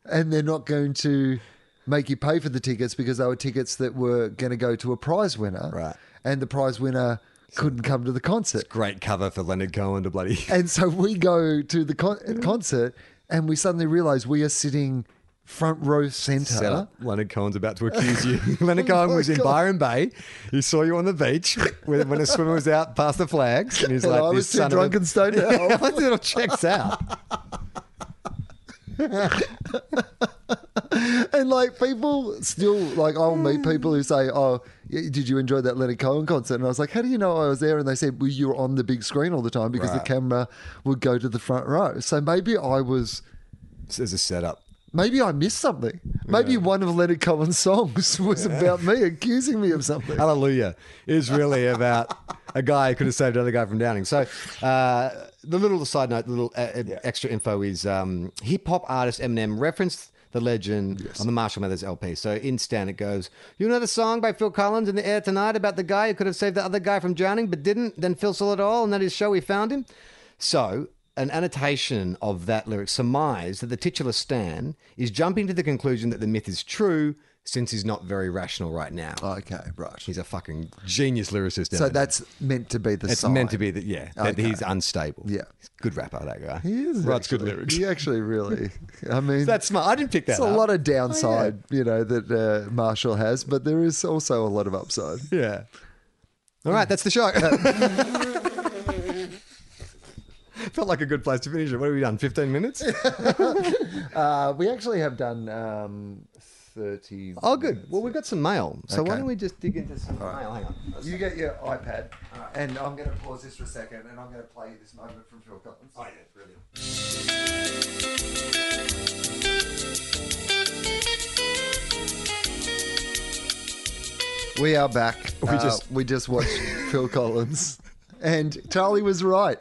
and they're not going to make you pay for the tickets because they were tickets that were going to go to a prize winner. Right. And the prize winner couldn't come to the concert. Great cover for Leonard Cohen to bloody. And so we go to the con- concert and we suddenly realize we are sitting front row center. Leonard Cohen's about to accuse you. Leonard Cohen oh my was in Byron Bay. He saw you on the beach when, when a swimmer was out past the flags. And he's And like, I this was too son of a- drunk and stoned to help. Yeah, I think checks out. And like people still like I'll meet people who say, "Oh, did you enjoy that Leonard Cohen concert?" And I was like, "How do you know I was there?" And they said, "Well, you were on the big screen all the time because Right. the camera would go to the front row." So maybe I was, As a setup. maybe I missed something. Maybe one of Leonard Cohen's songs was about me, accusing me of something. Hallelujah is really about a guy who could have saved another guy from drowning. So, uh, the little side note, the little uh, extra info is um, hip hop artist Eminem referenced the legend yes. on the Marshall Mathers LP. So, in Stan, it goes, You know the song by Phil Collins in the air tonight about the guy who could have saved the other guy from drowning but didn't? Then Phil saw it all, and at his show, we found him. So, an annotation of that lyric surmised that the titular Stan is jumping to the conclusion that the myth is true since he's not very rational right now. Okay, right. He's a fucking genius lyricist. So that's meant to be the it's sign. meant to be that. Yeah, that Okay. he's unstable. Yeah. He's a good rapper. That guy. He is writes good actually- lyrics. He actually really. I mean, That's smart. I didn't pick that. It's a up. lot of downside, you know, that uh, Marshall has, but there is also a lot of upside. Yeah. All right, that's the show. Felt like a good place to finish it. What have we done? Fifteen minutes? Uh, we actually have done um, 30. Oh, good. Well, we've got some mail. So why don't we just dig into some mail? Hang on. You get your iPad, and I'm going to pause this for a second, and I'm going to play you this moment from Phil Collins. Oh, yeah, brilliant. We are back. We Uh, just- we just watched Phil Collins, and Charlie was right.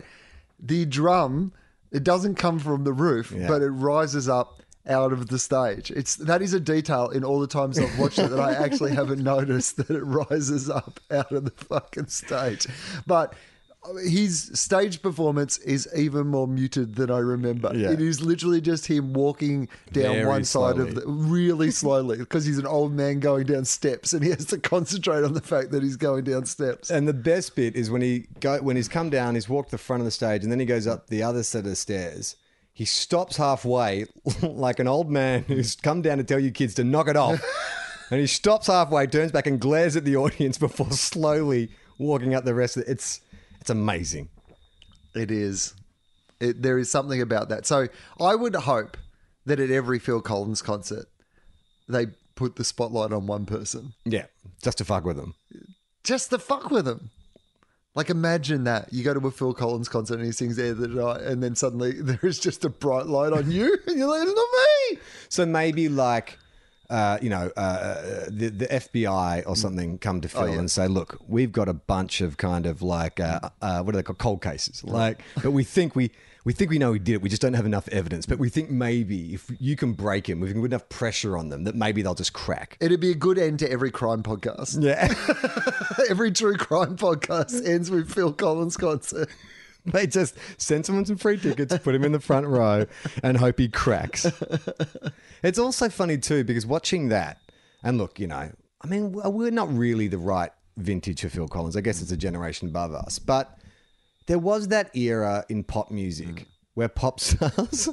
The drum it doesn't come from the roof, Yeah. but it rises up out of the stage. It's that is a detail in all the times I've watched it that I actually haven't noticed that it rises up out of the fucking stage. But his stage performance is even more muted than I remember. Yeah. It is literally just him walking down Very one side of the really slowly because he's an old man going down steps and he has to concentrate on the fact that he's going down steps. And the best bit is when he go when he's come down, he's walked the front of the stage, and then he goes up the other set of stairs. He stops halfway, like an old man who's come down to tell you kids to knock it off. and he stops halfway, turns back, and glares at the audience before slowly walking up the rest of it. It's it's amazing. It is. It, there is something about that. So I would hope that at every Phil Collins concert, they put the spotlight on one person Yeah, just to fuck with them. just to fuck with him. Like imagine that you go to a Phil Collins concert and he sings "Air the Night," and then suddenly there is just a bright light on you, and you're like, "It's not me." So maybe like, uh, you know, uh, the the FBI or something come to Phil yeah. and say, look, we've got a bunch of kind of like, uh, uh, what are they called, cold cases, like, but we think we. We think we know he did it. We just don't have enough evidence. But we think maybe if you can break him, we can put enough pressure on them that maybe they'll just crack. It'd be a good end to every crime podcast. Yeah. every true crime podcast ends with Phil Collins concert. they just send someone some free tickets, put him in the front row, and hope he cracks. It's also funny too because watching that, and look, you know, I mean, we're not really the right vintage for Phil Collins. I guess it's a generation above us. But there was that era in pop music mm. where pop stars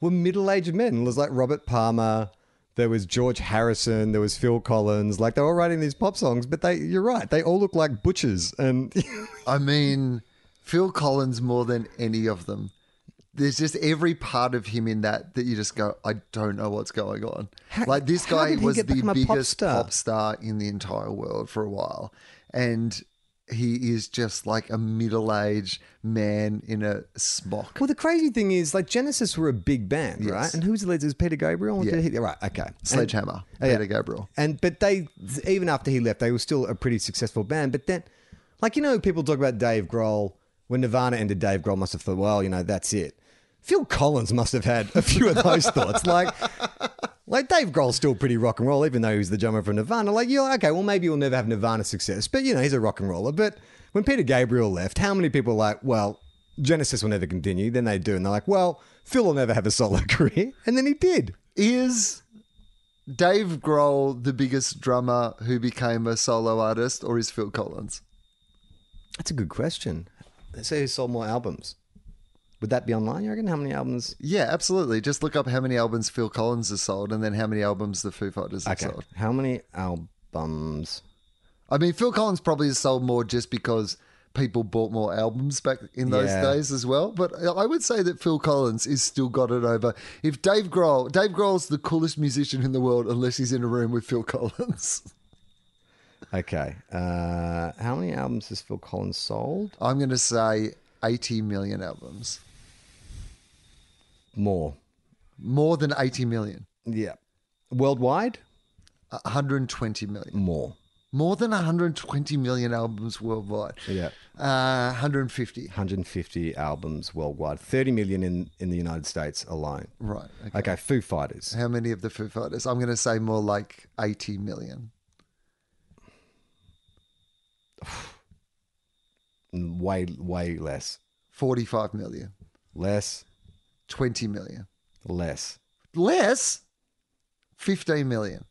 were middle aged men. It was like Robert Palmer. There was George Harrison. There was Phil Collins. Like they were writing these pop songs, but they, you're right, they all look like butchers. And I mean, Phil Collins more than any of them. There's just every part of him in that that you just go, I don't know what's going on. like this guy was the a pop biggest star? pop star in the entire world for a while, and he is just like a middle-aged man in a smock. Well, the crazy thing is, like Genesis were a big band, right? Yes. And who's the lead? Is Peter Gabriel? Yeah. He- right. Okay. And- Sledgehammer, Oh, yeah. Peter Gabriel. And but they even after he left, they were still a pretty successful band. But then, like you know, people talk about Dave Grohl. When Nirvana ended, Dave Grohl must have thought, well, you know, that's it. Phil Collins must have had a few of those thoughts. Like, like Dave Grohl's still pretty rock and roll, even though he's the drummer for Nirvana. Like, you're okay. Well, maybe you'll never have Nirvana success, but you know, he's a rock and roller. But when Peter Gabriel left, how many people are like, well, Genesis will never continue? Then they do, and they're like, well, Phil will never have a solo career, and then he did. Is Dave Grohl the biggest drummer who became a solo artist, or is Phil Collins? That's a good question. Let's say who sold more albums. Would that be online? You reckon? How many albums? Yeah, absolutely. Just look up how many albums Phil Collins has sold and then how many albums the Foo Fighters have Okay. sold. How many albums? I mean, Phil Collins probably has sold more just because people bought more albums back in those Yeah. days as well. But I would say that Phil Collins is still got it over. If Dave Grohl, Dave Grohl's the coolest musician in the world unless he's in a room with Phil Collins. Okay. Uh, how many albums has Phil Collins sold? I'm going to say 80 million albums. More. More than 80 million. Yeah. Worldwide? 120 million. More. More than 120 million albums worldwide. Yeah. Uh, 150. 150 albums worldwide. 30 million in, in the United States alone. Right. Okay. Okay, Foo Fighters. How many of the Foo Fighters? I'm going to say more like 80 million. Way, way less. 45 million. Less. 20 million. Less. Less? 15 million.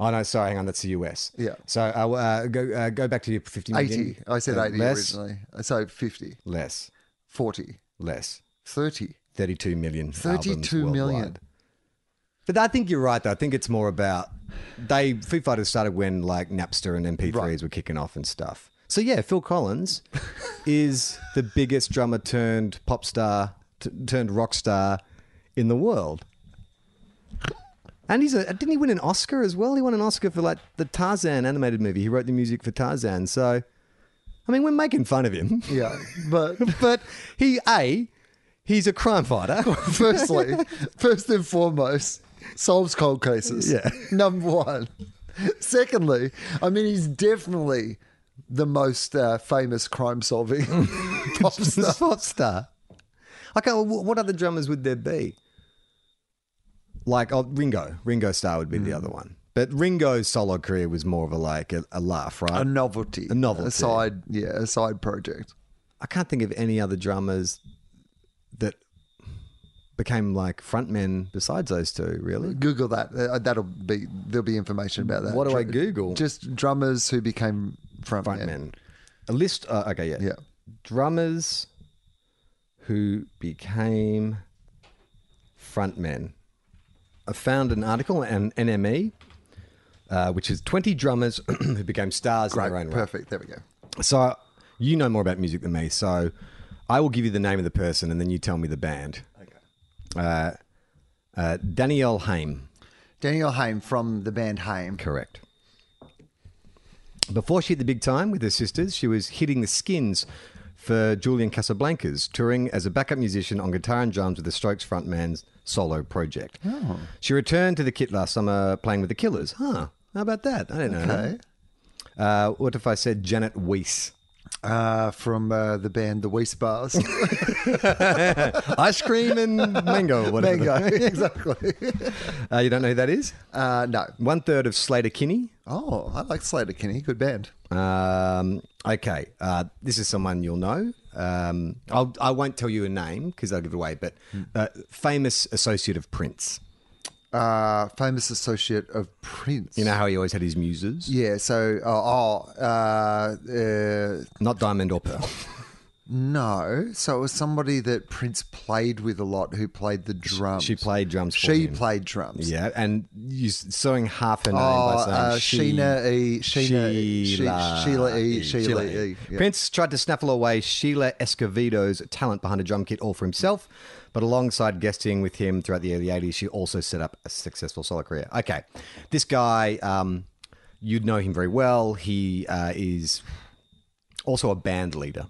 Oh, no, sorry, hang on. That's the US. Yeah. So uh, uh, go, uh, go back to your 50 million. 80. I said Uh, 80 less, originally. So 50. Less. 40. Less. 30. 32 million. 32 albums million. But I think you're right, though. I think it's more about they Foo Fighters started when like Napster and MP3s Right. were kicking off and stuff. So yeah, Phil Collins is the biggest drummer turned pop star t- turned rock star in the world. And he's a didn't he win an Oscar as well? He won an Oscar for like the Tarzan animated movie. He wrote the music for Tarzan. So I mean, we're making fun of him. Yeah. But but he a he's a crime fighter. firstly, first and foremost, solves cold cases. Yeah. Number one. Secondly, I mean, he's definitely the most uh, famous crime solving pop star. pop star. Okay, well, wh- what other drummers would there be? Like oh, Ringo. Ringo Starr would be Hmm. the other one. But Ringo's solo career was more of a like a, a laugh, right? A novelty. A novelty. A side, yeah, a side project. I can't think of any other drummers that became like frontmen besides those two. Really? Google that. Uh, that'll be there'll be information about that. What do I Google? Just drummers who became frontmen. Frontmen. A list. Uh, okay, yeah. Yeah. Drummers who became frontmen. I found an article on NME, uh, which is 20 drummers who became stars in Great. their own right. Perfect. There we go. So you know more about music than me. So I will give you the name of the person and then you tell me the band. Okay. Uh, uh, Danielle Haim. Danielle Haim from the band Haim. Correct. Before she hit the big time with her sisters, she was hitting the skins for Julian Casablancas, touring as a backup musician on guitar and drums with the Strokes frontman's solo project. She returned to the kit last summer playing with the Killers. Huh. How about that? I don't know Okay. Uh, what if I said Janet Weiss? Uh, from uh, the band The Bars. Ice cream and mango. Whatever. Mango. exactly. Uh, you don't know who that is? Uh, no. One third of Sleater-Kinney. Oh, I like Sleater-Kinney. Good band. Um, okay, uh, this is someone you'll know. Um, I'll, I won't tell you a name because I'll give it away, but uh, famous associate of Prince. Uh, famous associate of Prince. You know how he always had his muses? Yeah. So, oh, oh uh, uh, Not diamond or pearl. no. So it was somebody that Prince played with a lot, who played the drums. She played drums for She him. played drums. Yeah, and you sewing half her name Oh, by saying uh, she, Sheena E. Sheena E. She- Sheila Sheila E. E. Sheila E. Yeah. Prince tried to snaffle away Sheila Escovedo's talent behind a drum kit all for himself, but alongside guesting with him throughout the early 80s, she also set up a successful solo career. Okay, this guy, um, you'd know him very well. He uh, is also a band leader.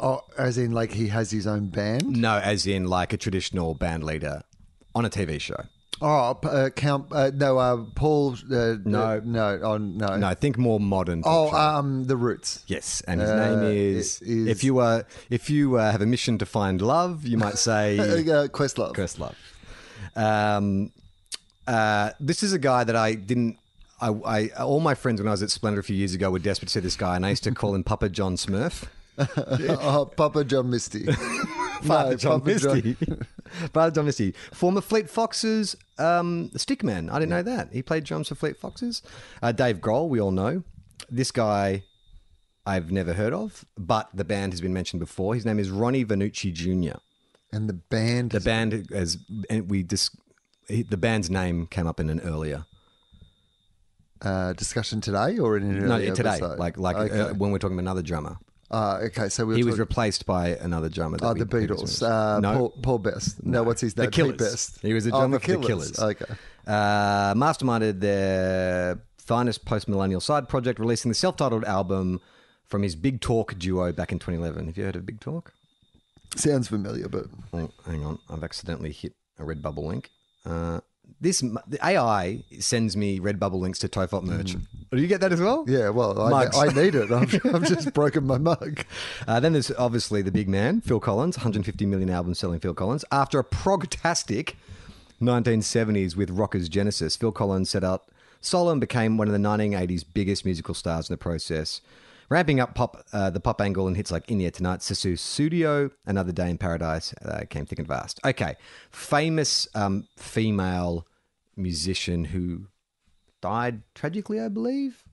Oh, as in, like he has his own band. No, as in like a traditional band leader on a TV show. Oh, uh, Count. Uh, no, uh, Paul. Uh, No. no, oh, no, No, think more modern. Oh, um, the Roots. Yes, and his Uh, name is, is- If you uh, if you uh, have a mission to find love, you might say Uh, Questlove. Questlove. Um, uh, this is a guy that I didn't. I, I all my friends when I was at Splendour a few years ago were desperate to see this guy, and I used to call him Papa John Smurf. oh, Papa John Misty. Father No, John Papa John- Misty. Father John Misty. Former Fleet Foxes um, stickman. I didn't know that. He played drums for Fleet Foxes. Uh, Dave Grohl, we all know. This guy I've never heard of, but the band has been mentioned before. His name is Ronnie Vannucci Jr. And the band. The band as and we dis, he- the band's name came up in an earlier uh, discussion today or in an no today episode? like like okay. uh, when we're talking about another drummer. Uh, okay, so we He was talking- replaced by another drummer. Oh, the Beatles. Uh, no, Paul, Paul Best. No, what's his name? The? Killers. Pete Best. He was a Oh, drummer for the Killers. Okay. Uh, masterminded their finest post millennial side project, releasing the self titled album from his Big Talk duo back in 2011. Have you heard of Big Talk? Sounds familiar, but Oh, hang on, I've accidentally hit a red bubble link. Uh, this the AI sends me Redbubble links to Tofop merch. Do you get that as well? Mm. yeah, well, I, I need it. I've, I've just broken my mug. Uh, then there's obviously the big man, Phil Collins, 150 million albums selling Phil Collins. After a progtastic 1970s with rockers Genesis, Phil Collins set out solo and became one of the 1980s biggest musical stars in the process. Ramping up pop, uh, the pop angle and hits like In Air Tonight, Sussudio, Another Day in Paradise uh, came thick and fast. Okay, famous um, female musician who died tragically, I believe.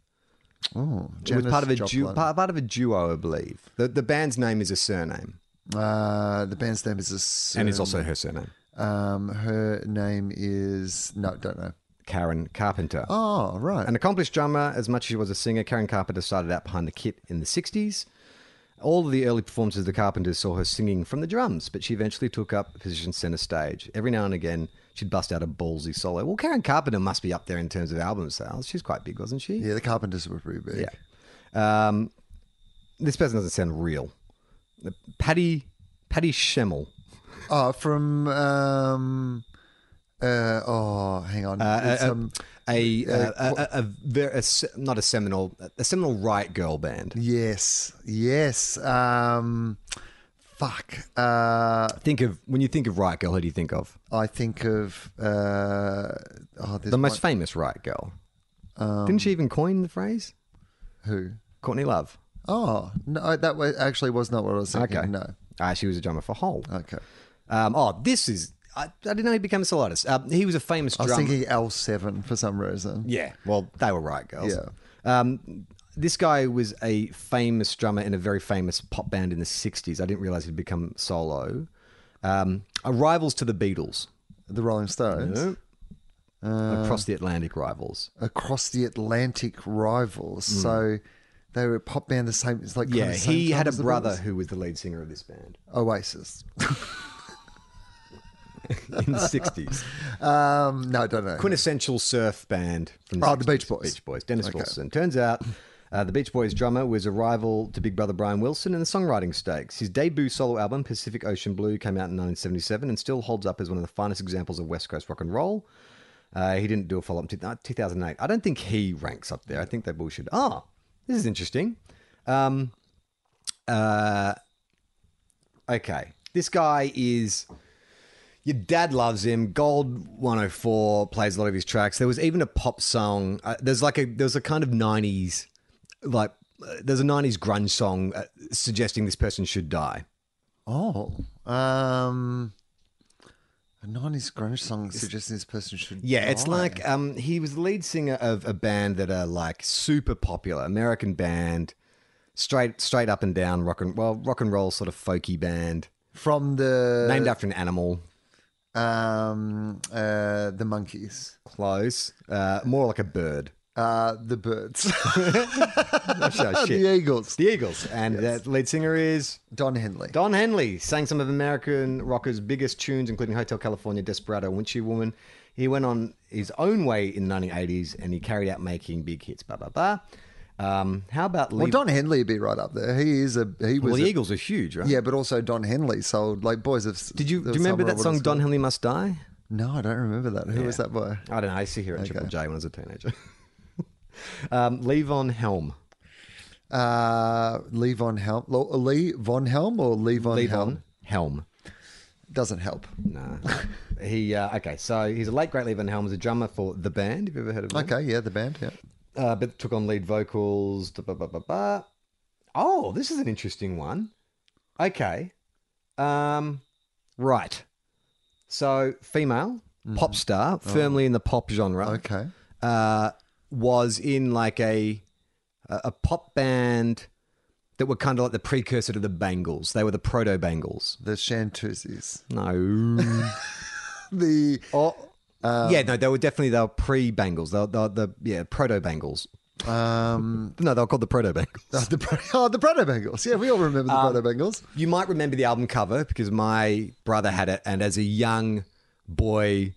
Oh, It was part of a du- part, part of a duo, I believe. The the band's name is a surname, Uh, the band's name is a surname. and it's also her surname, Um, her name is no, don't know. Karen Carpenter. Oh, right. An accomplished drummer, as much as she was a singer, Karen Carpenter started out behind the kit in the '60s. All of the early performances of the Carpenters saw her singing from the drums, but she eventually took up a position center stage. Every now and again, she'd bust out a ballsy solo. Well, Karen Carpenter must be up there in terms of album sales. She's quite big, wasn't she? yeah, the Carpenters were pretty big. Yeah. Um, this person doesn't sound real. Patty Patty Schemel. Oh, from um, uh, oh, hang on. A, um, a, uh, a, a, a, ver- a se- not a seminal, a seminal riot grrrl band. yes, yes. Um, fuck. Uh, Think of when you think of riot grrrl, who do you think of? I think of uh, oh, The most one- famous riot grrrl. Didn't she even coin the phrase? who? Courtney Love. Oh no, that wa- actually was not what I was thinking. Okay. No. Uh, she was a drummer for Hole. Okay. Um, oh, this is. I, I didn't know he became a solo artist. Um, he was a famous drummer. I was drummer. thinking L seven for some reason. Yeah, well, they were riot grrrls. Yeah. Um, this guy was a famous drummer in a very famous pop band in the 60s. I didn't realize he'd become solo. Um, rivals to the Beatles. The Rolling Stones. Across the Atlantic rivals. Across the Atlantic rivals. So they were a pop band the same. It's like kind. Yeah, of same he had a brother who was the lead singer of this band Oasis. in the 60s. Um, no, I don't know. Quintessential surf band from the Oh, the Beach Boys. Beach Boys. Dennis Okay. Wilson. Turns out uh, the Beach Boys drummer was a rival to Big Brother Brian Wilson in the songwriting stakes. His debut solo album, Pacific Ocean Blue, came out in 1977 and still holds up as one of the finest examples of West Coast rock and roll. Uh, he didn't do a follow up until 2008. I don't think he ranks up there. I think they bullshit. Ah, this is interesting. Um, uh, okay. This guy is. Your dad loves him. Gold 104 plays a lot of his tracks. There was even a pop song. Uh, there's like a there's a kind of 90s like uh, there's a 90s grunge song uh, suggesting this person should die. Oh, um, A 90s grunge song suggesting this person should. Yeah, it's like um, he was the lead singer of a band that are like super popular American band, straight straight up and down rock and well rock and roll sort of folky band From the. named after an animal. Um, uh, the Monkees. Close, uh, more like a bird. Uh, the Byrds. Oh, shit. the Eagles. The Eagles, and the lead singer is Don Henley. Don Henley. Sang some of American rockers' biggest tunes, including Hotel California, Desperado, Windshield Woman. He went on his own way in the 1980s, and he carried out making big hits. Blah blah blah. Um, how about well, Don Henley would be right up there. He is a. He was. Well, the a- Eagles are huge, right? Yeah, but also Don Henley sold like Boys of. Did you do you remember that song "Don. Henley Must Die"? No, I don't remember that. Who was that by? I don't know. I used to hear it on Triple J when I was a teenager. um, Levon Helm. Uh, Levon Helm. Levon Helm or Lee Von Lee Helm? Von Helm. Doesn't help. No. he uh, okay. So he's a late great Levon Helm. Was a drummer for the band. Have you ever heard of them? Okay, yeah, the band, yeah. Uh, but took on lead vocals. da, ba, ba, ba, ba. Oh, this is an interesting one. Okay. Um, right. So female pop star, firmly in the pop genre. Okay. uh, was in like a a a pop band that were kind of like the precursor to the Bangles. They were the proto Bangles. The Shantuzis. No. The oh, yeah, no, they were definitely they were pre Bangles. They were, they were the yeah proto Bangles. um No, they were called the proto Bangles. oh, the Pro- oh, the Proto Bengals. Yeah, we all remember the Um, Proto Bengals. You might remember the album cover because my brother had it, and as a young boy,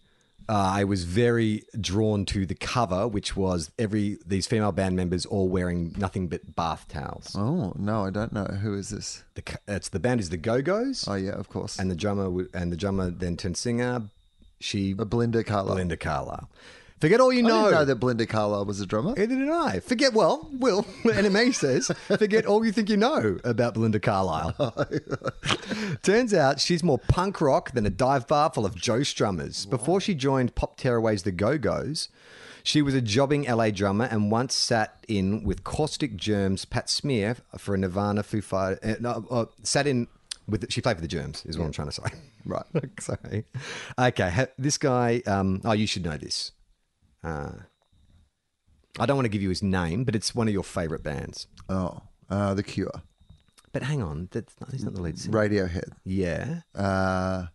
uh, I was very drawn to the cover, which was every these female band members all wearing nothing but bath towels. Oh no, I don't know. Who is this? The it's the band is the Go Go's, Oh yeah, of course. and the drummer and the drummer then turned singer. She Uh, Belinda Carlisle. Belinda Carlisle. Forget all you I know. didn't know that Belinda Carlisle was a drummer. Neither did I. Forget, well, Will, NME says, forget all you think you know about Belinda Carlisle. Turns out she's more punk rock than a dive bar full of Joe Strummers. Before she joined Pop Tearaway's The Go Go's, she was a jobbing LA drummer and once sat in with Caustic Germs Pat Smear for a Nirvana Foo Fighter. Uh, no, uh, sat in with, she played for the Germs, is what I'm trying to say. Right. Sorry. Okay, ha- this guy, um, oh, you should know this. Uh, I don't want to give you his name, but it's one of your favorite bands. Oh, uh, The Cure. But hang on, that's not, he's not the lead singer. Radiohead. Yeah. Uh,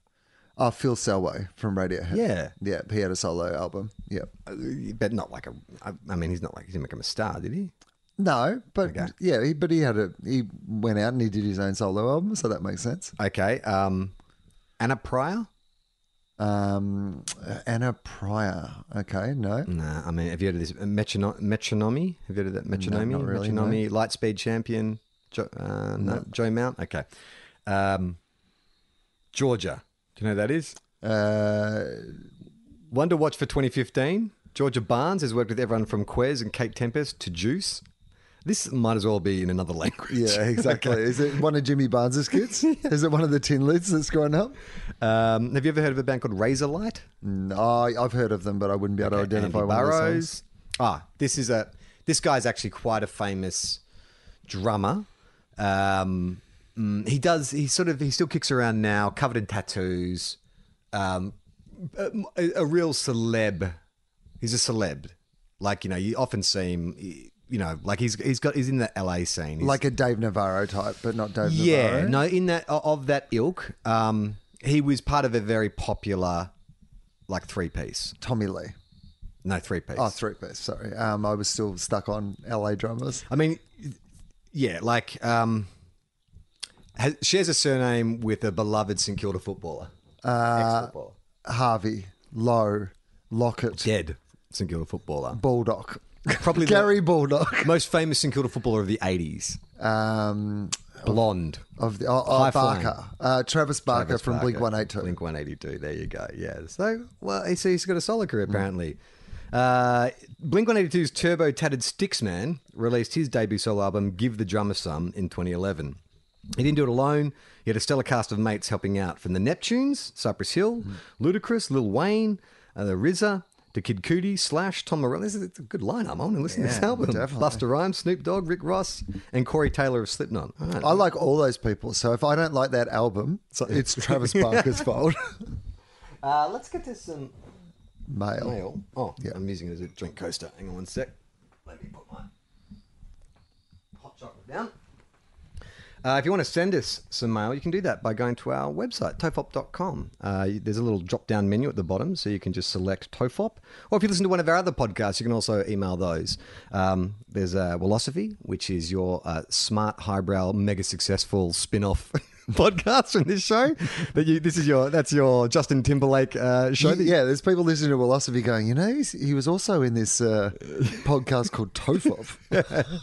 oh, Phil Selway from Radiohead. Yeah. Yeah, he had a solo album. Yeah. Uh, But not like a. I, I mean, he's not like he didn't make him a star, did he? No, but Okay. yeah, he, but he had a he went out and he did his own solo album, so that makes sense. Okay. Um, Anna Prior. Um, Anna Prior. Okay, no. Nah, I mean, have you heard of this Metrono- Metronomy? Have you heard of that Metronomy? not really, no. Metronomy, Lightspeed champion. Jo- uh, no, Joe Mount. Okay. Um, Georgia. Do you know who that is? Uh, One to watch for 2015. Georgia Barnes has worked with everyone from Kwes and Kate Tempest to Juice. This might as well be in another language. yeah, exactly. Is it one of Jimmy Barnes's kids? Is it one of the tin lids that's grown up? Um, have you ever heard of a band called Razorlight? No, I've heard of them, but I wouldn't be able to identify Andy one of the songs. Burrows. Ah, this is a this guy's actually quite a famous drummer. Um, mm, he does. He sort of he still kicks around now, covered in tattoos. Um, a, a real celeb. He's a celeb. Like you know, you often see him. You know, like he's he's got he's in the LA scene. He's- Like a Dave Navarro type, but not Dave Navarro. yeah, Navarro. no, in that of that ilk. Um, he was part of a very popular, like three piece. Tommy Lee. No, three piece. Oh, three piece. Sorry, um, I was still stuck on LA drummers. I mean, yeah, like um, has, shares a surname with a beloved St Kilda footballer. Uh, Ex-footballer. Harvey, Lowe, Lockett, Dead St Kilda footballer. Baldock, Probably Gary Baldock, Most famous St Kilda footballer of the 80s. um, Blonde. of the oh, oh. Barker, uh, Travis Barker Travis from Blink. One Eight Two. Blink 182. There you go. Yeah. So, well, he's, he's got a solid career, apparently. Uh, Blink 182's Turbo Tatted Sticks Man released his debut solo album, Give the Drummer Some, in 2011. He didn't do it alone. He had a stellar cast of mates helping out from the Neptunes, Cypress Hill, Ludacris, Lil Wayne, uh, the RZA, the Kid Cudi, Slash, Tom Morello. This is a good lineup. I want to listen to this album. definitely. Busta Rhymes, Snoop Dogg, Rick Ross, and Corey Taylor of Slipknot. Right. I like all those people. So if I don't like that album, it's Travis Barker's fault. Uh, let's get to some Mail. mail. Oh, Yeah. I'm using it as a drink coaster. Hang on one sec. Let me put my hot chocolate down. Uh, if you want to send us some mail, you can do that by going to our website, tofop.com. Uh, there's a little drop down menu at the bottom, so you can just select Tofop. Or if you listen to one of our other podcasts, you can also email those. Um, there's uh, Wilosophy, which is your uh, smart, highbrow, mega successful spin off. podcast from this show that you this is your that's your Justin Timberlake uh, show that yeah, there's people listening to Wilosophy going, you know, he's, he was also in this uh, podcast called Tofop.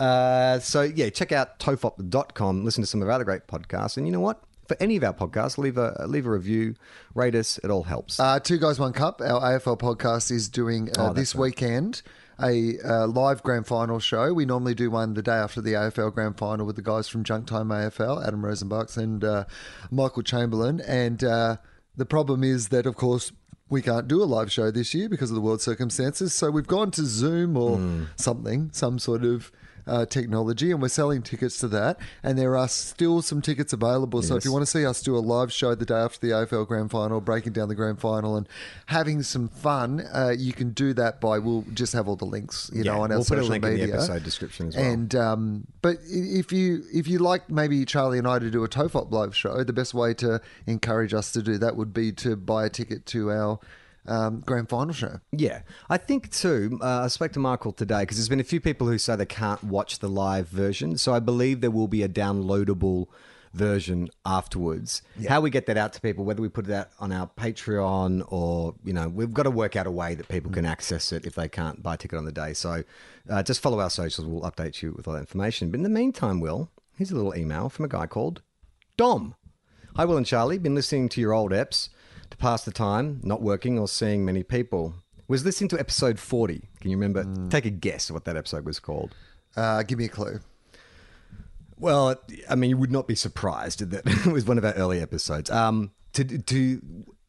Uh, so yeah, check out tofop.com, listen to some of our other great podcasts, and you know what? For any of our podcasts, leave a leave a review, rate us. It all helps. Uh, Two Guys One Cup, our AFL podcast, is doing uh, Oh, this right. weekend a uh, live grand final show. We normally do one the day after the AFL grand final with the guys from Junk Time AFL, Adam Rosenbachs and uh, Michael Chamberlain. And uh, the problem is that, of course, we can't do a live show this year because of the world circumstances. So we've gone to Zoom or Hmm. something, some sort of. Uh, technology, and we're selling tickets to that. And there are still some tickets available. So if you want to see us do a live show the day after the AFL Grand Final, breaking down the Grand Final, and having some fun, uh, you can do that by we'll just have all the links, you Yeah, know, on our we'll a social link in the media. episode description as well. And um, but if you if you like maybe Charlie and I to do a Tofop live show, the best way to encourage us to do that would be to buy a ticket to our um, Grand Final show. Yeah, I think too. Uh, I spoke to Michael today because there's been a few people who say they can't watch the live version. So I believe there will be a downloadable version afterwards. How we get that out to people, whether we put it out on our Patreon or you know, we've got to work out a way that people can access it if they can't buy a ticket on the day. So uh, just follow our socials. We'll update you with all that information. But in the meantime, Will, here's a little email from a guy called Dom. Hi, Will and Charlie. Been listening to your old eps to pass the time, not working or seeing many people. Was listening to episode 40. Can you remember? Take a guess what that episode was called. Uh, give me a clue. Well, I mean, you would not be surprised that it was one of our early episodes. Um, to, to,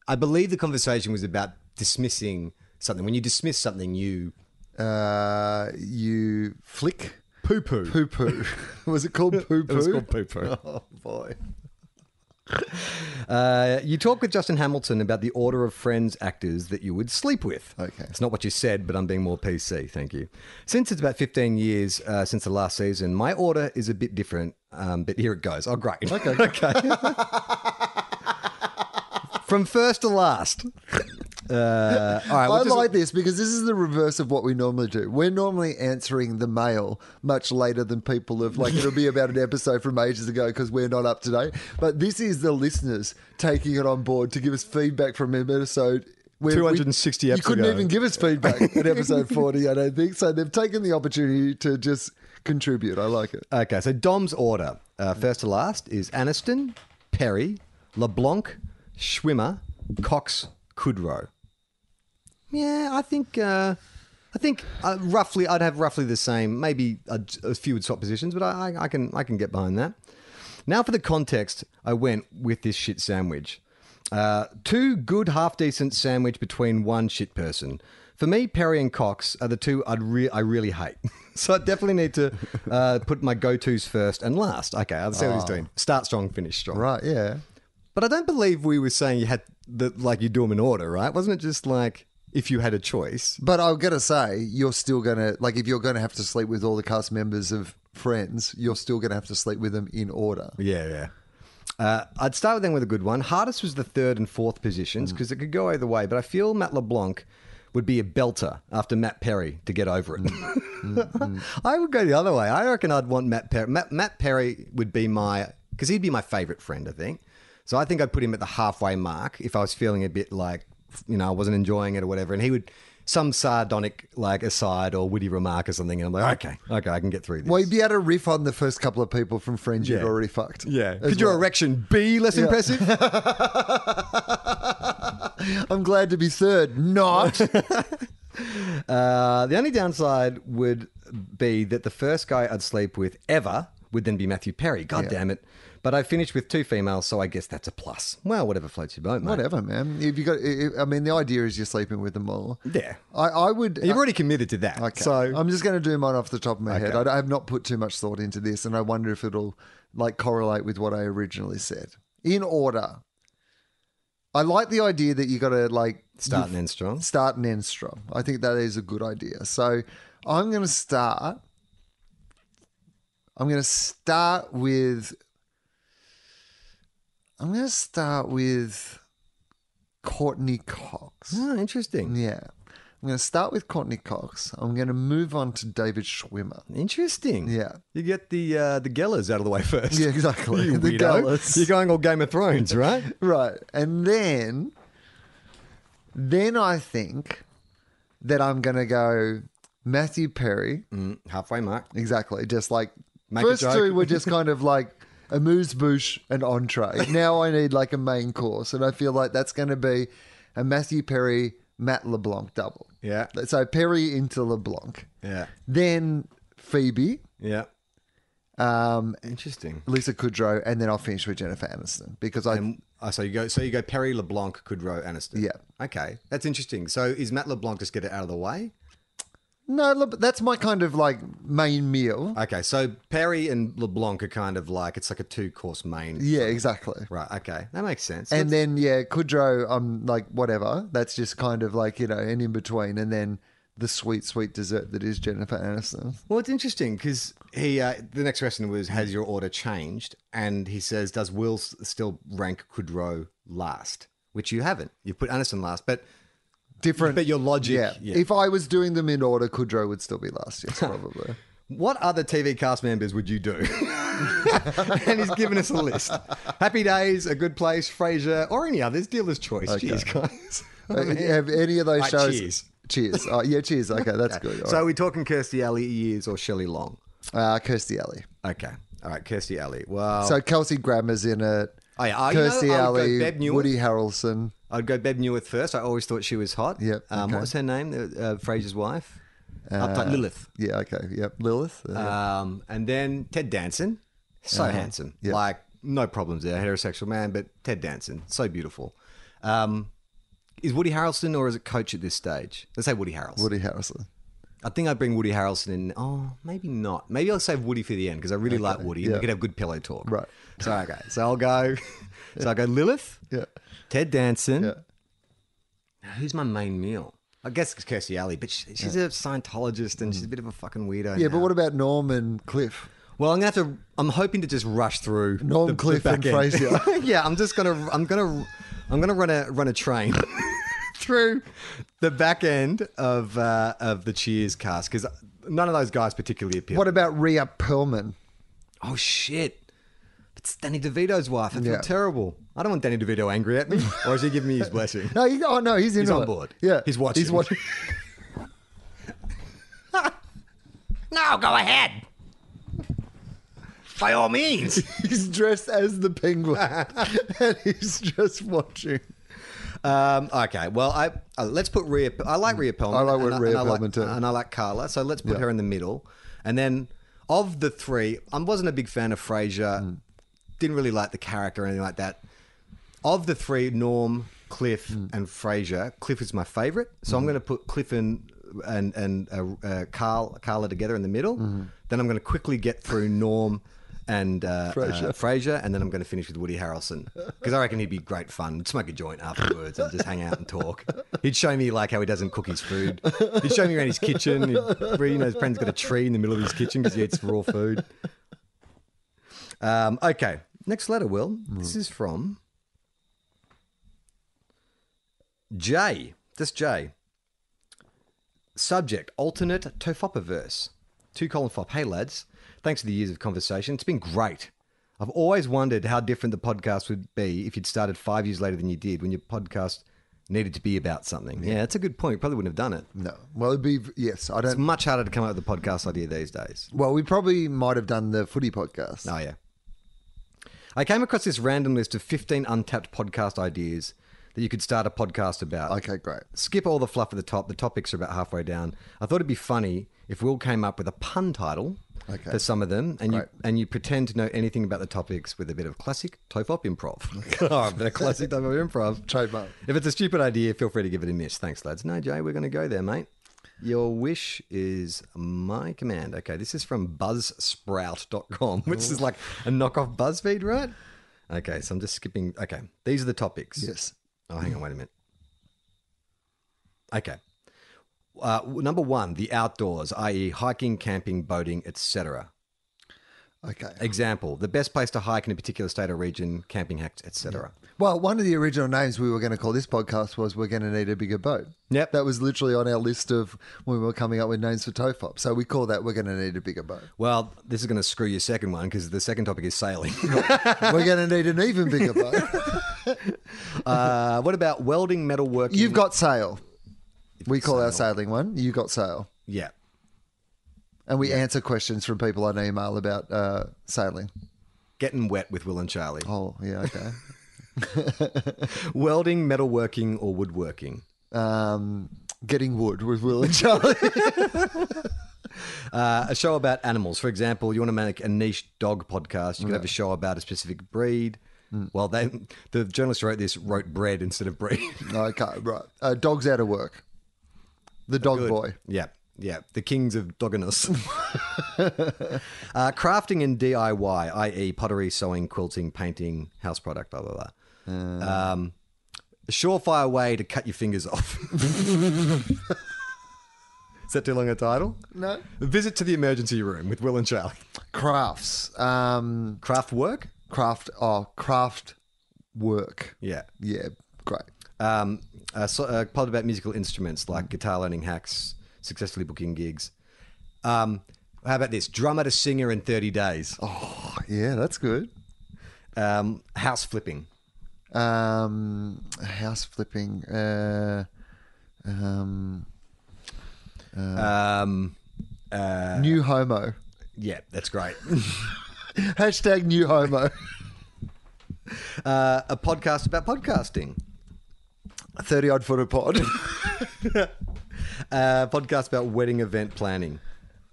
I believe the conversation was about dismissing something. When you dismiss something, you Uh, you flick poo poo. poo poo. was it called poo poo? It was called poo poo. Oh boy. Uh, you talk with Justin Hamilton about the order of friends actors that you would sleep with. Okay. It's not what you said, but I'm being more PC. Thank you. Since it's about 15 years uh, since the last season, my order is a bit different, um, but here it goes. Oh, great. Okay. okay. From first to last. Uh, all right. I we'll like this because this is the reverse of what we normally do. We're normally answering the mail much later than people have. Like it'll be about an episode from ages ago because we're not up to date. But this is the listeners taking it on board to give us feedback from an episode. where we- 260 You couldn't ago. even give us feedback at episode 40, I don't think. So they've taken the opportunity to just contribute. I like it. Okay, so Dom's order, uh, first to last, is Aniston, Perry, LeBlanc, Schwimmer, Cox, Kudrow. Yeah, I think uh, I think uh, roughly I'd have roughly the same. Maybe a, a few would swap positions, but I, I, I can I can get behind that. Now for the context, I went with this shit sandwich. Uh, two good, half decent sandwich between one shit person. For me, Perry and Cox are the two I'd re- I really hate. so I definitely need to uh, put my go tos first and last. Okay, I'll see what he's doing. Start strong, finish strong. Right, yeah. But I don't believe we were saying you had the like you do them in order, right? Wasn't it just like if you had a choice? But I've got to say, you're still going to, like, if you're going to have to sleep with all the cast members of Friends, you're still going to have to sleep with them in order. Yeah, yeah. Uh, I'd start with them with a good one. Hardest was the third and fourth positions mm. because it could go either way. But I feel Matt LeBlanc would be a belter after Matt Perry to get over it. Mm. Mm, I would go the other way. I reckon I'd want Matt Perry. Matt, Matt Perry would be my because he'd be my favorite friend. I think. So I think I'd put him at the halfway mark if I was feeling a bit like you know I wasn't enjoying it or whatever, and he would. Some sardonic like aside or witty remark or something, and I'm like, okay, okay, I can get through this. Well, you'd be able to riff on the first couple of people from Friends Yeah. already fucked. yeah. Could your erection be less impressive? I'm glad to be third. Not. Uh, the only downside would be that the first guy I'd sleep with ever would then be Matthew Perry. God damn it. But I finished with two females, so I guess that's a plus. Well, whatever floats your boat, mate. Whatever, man. If you got, I I mean, the idea is you're sleeping with them all. Yeah. I, I would. You've uh, already committed to that. Okay. So I'm just going to do mine off the top of my head. I, I have not put too much thought into this, and I wonder if it'll like correlate with what I originally said. In order, I like the idea that you got to like Start and end strong. start and end strong. I think that is a good idea. So I'm going to start. I'm going to start with. I'm going to start with Courteney Cox. Oh, interesting. Yeah. I'm going to start with Courteney Cox. I'm going to move on to David Schwimmer. Interesting. Yeah. You get the uh, the Gellers out of the way first. Yeah, exactly. You The weirdo. Gellers. You're going all Game of Thrones, right? Right. And then then I think that I'm going to go Matthew Perry. Mm, halfway mark. Exactly. Just like Make first two were just kind of like a moose bouche and entree. Now I need like a main course, and I feel like that's going to be a Matthew Perry Matt LeBlanc double. Yeah. So Perry into LeBlanc, Yeah. then Phoebe, Yeah. um, Interesting. Lisa Kudrow, and then I'll finish with Jennifer Aniston because I And oh, so you go. So you go Perry LeBlanc, Kudrow, Aniston. Yeah. Okay, that's interesting. So is Matt LeBlanc just get it out of the way? No, look, that's my kind of like main meal. Okay, so Perry and LeBlanc are kind of like it's like a two course main. Yeah, exactly. Right. Okay, that makes sense. And then yeah, Kudrow, I'm like whatever. That's just kind of like you know an in between, and then the sweet sweet dessert that is Jennifer Aniston. Well, it's interesting because he. Uh, the next question was, "Has your order changed?" And he says, "Does Will s- still rank Kudrow last?" Which you haven't. You've put Aniston last, but Different, But your logic, Yeah. yeah. If I was doing them in order, Kudrow would still be last. Yes, probably. what other TV cast members would you do? and he's given us a list: Happy Days, A Good Place, Frasier, or any others. Dealer's choice. Cheers, guys. Uh, Have any of those Right, shows? cheers. Cheers. Oh, yeah, cheers. Okay, that's good. All So right. are we talking Kirstie Alley years or Shelley Long? uh, Kirstie Alley. Okay. All right, Kirstie Alley. Well, So Kelsey Grammer's in it. Oh, yeah, oh, you know, Kirstie I would go Alley, Newell. Woody Harrelson. I'd go Bebe Neuwirth first. I always thought she was hot. Yep, Um, okay. What was her name? Uh, Frasier's wife. Uptight Lilith. Yeah. Okay. Yep. Lilith. Uh, Um, and then Ted Danson. So handsome. Uh-huh. Yep. Like, no problems there. Heterosexual man, but Ted Danson. So beautiful. Um, is Woody Harrelson or is it Coach at this stage? Let's say Woody Harrelson. Woody Harrelson. I think I'd bring Woody Harrelson in. Oh, maybe not. Maybe I'll save Woody for the end because I really like Woody. and yeah. We could have good pillow talk. Right. So okay. So I'll go. So I'll go Lilith. Yeah. Ted Danson. Yeah. Now, Who's my main meal? I guess it's Kirstie Alley, but she, she's a Scientologist and she's a bit of a fucking weirdo. Yeah, now. but what about Norm and Cliff? Well, I'm gonna have to. I'm hoping to just rush through Norm, the- the Cliff, and. Frasier. yeah, I'm just gonna. I'm gonna. I'm gonna run a run a train through the back end of uh, of the Cheers cast because none of those guys particularly appeal. What about Rhea Perlman? Oh shit! It's Danny DeVito's wife. I feel Yeah. terrible. I don't want Danny DeVito angry at me, or is he giving me his blessing? No, he, oh no, he's in He's on on it. board. Yeah, He's watching. He's watching. No, go ahead. By all means. he's dressed as the penguin, and he's just watching. Um, okay, well, I uh, let's put Rhea. I like Rhea Perlman. I like and Rhea and I like- too. and I like Carla. So let's put Yeah. her in the middle. And then of the three, I wasn't a big fan of Frasier. Mm. Didn't really like the character or anything like that. Of the three, Norm, Cliff, Mm. and Frasier, Cliff is my favorite. So I'm going to put Cliff and and and uh, uh, Carl Carla together in the middle. Mm-hmm. Then I'm going to quickly get through Norm. And uh, Frasier. uh, Frasier, and then I'm going to finish with Woody Harrelson because I reckon he'd be great fun. We'd smoke a joint afterwards and just hang out and talk. He'd show me like how he doesn't cook his food. He'd show me around his kitchen. He'd, you know, his friend's got a tree in the middle of his kitchen because he eats raw food. Um, okay, next letter, Will. This is from Jay. Just Jay. Subject: alternate Tofopiverse. Two colon fop. Hey lads, thanks for the years of conversation. It's been great. I've always wondered how different the podcast would be if you'd started five years later than you did when your podcast needed to be about something. Yeah, that's a good point. You probably wouldn't have done it. No, well, it'd be yes. I It's don't. much harder to come up with a podcast idea these days. Well, we probably might have done the footy podcast. Oh, yeah. I came across this random list of 15 untapped podcast ideas that you could start a podcast about. Okay, great. Skip all the fluff at the top. The topics are about halfway down. I thought it'd be funny if Will came up with a pun title Okay. for some of them, and you and you pretend to know anything about the topics with a bit of classic Tofop improv. oh, a of classic Tofop improv. Trademark. If it's a stupid idea, feel free to give it a miss. Thanks, lads. No, Jay, we're going to go there, mate. Your wish is my command. Okay, this is from buzzsprout.com, which is like a knockoff BuzzFeed, right? Okay, so I'm just skipping. Okay, these are the topics. Yes. Oh, hang on, wait a minute. Okay. Uh, number one, the outdoors, i.e., hiking, camping, boating, etc. Okay. Example: the best place to hike in a particular state or region, camping hacks, etc. Well, one of the original names we were going to call this podcast was "We're going to need a bigger boat." Yep. that was literally on our list of when we were coming up with names for Tofop. So we call that "We're going to need a bigger boat." Well, this is going to screw your second one because the second topic is sailing. we're going to need an even bigger boat. uh, what about welding, metal metalworking? You've got sail. We call our sailing one. You got sail, yeah. and we answer questions from people on email about uh, sailing. Getting wet with Wil and Charlie. Oh, yeah, okay. Welding, metalworking, or woodworking. um, getting wood with Wil and Charlie. Uh, a show about animals. For example, you want to make a niche dog podcast. You could have a show about a specific breed. Well, they the journalist who wrote this wrote bread instead of breed. okay, right. Uh, dog's out of work. The dog Good. boy. Yeah, yeah. The kings of dogginess. uh, crafting and DIY, i.e., pottery, sewing, quilting, painting, house product, blah blah blah. Um, a surefire way to cut your fingers off. Is that too long a title? No. A visit to the emergency room with Wil and Charlie. Crafts. Um, Craft work? craft. Oh, craft work. Yeah. Yeah, great. Um, a, so, a pod about musical instruments like guitar learning hacks, successfully booking gigs. Um, how about this? Drummer to singer in 30 days. Oh, yeah, that's good. Um, house flipping. Um, house flipping. Uh, um, Um, uh, new homo. yeah, that's great. Hashtag new homo. uh, a podcast about podcasting. 30 odd footer pod. Uh, podcast about wedding event planning.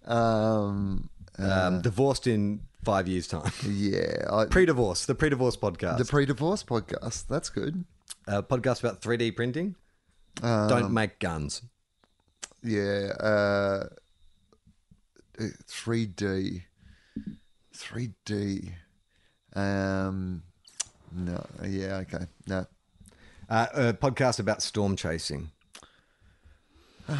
um, Um, divorced in five years' time. yeah. I, Pre-divorce, the pre-divorce podcast. the pre divorce podcast. That's good. uh, podcast about 3D printing. Um, Don't make guns. Yeah. Uh, 3D. 3D. Um, no. Yeah, okay. No. Uh, a podcast about storm chasing.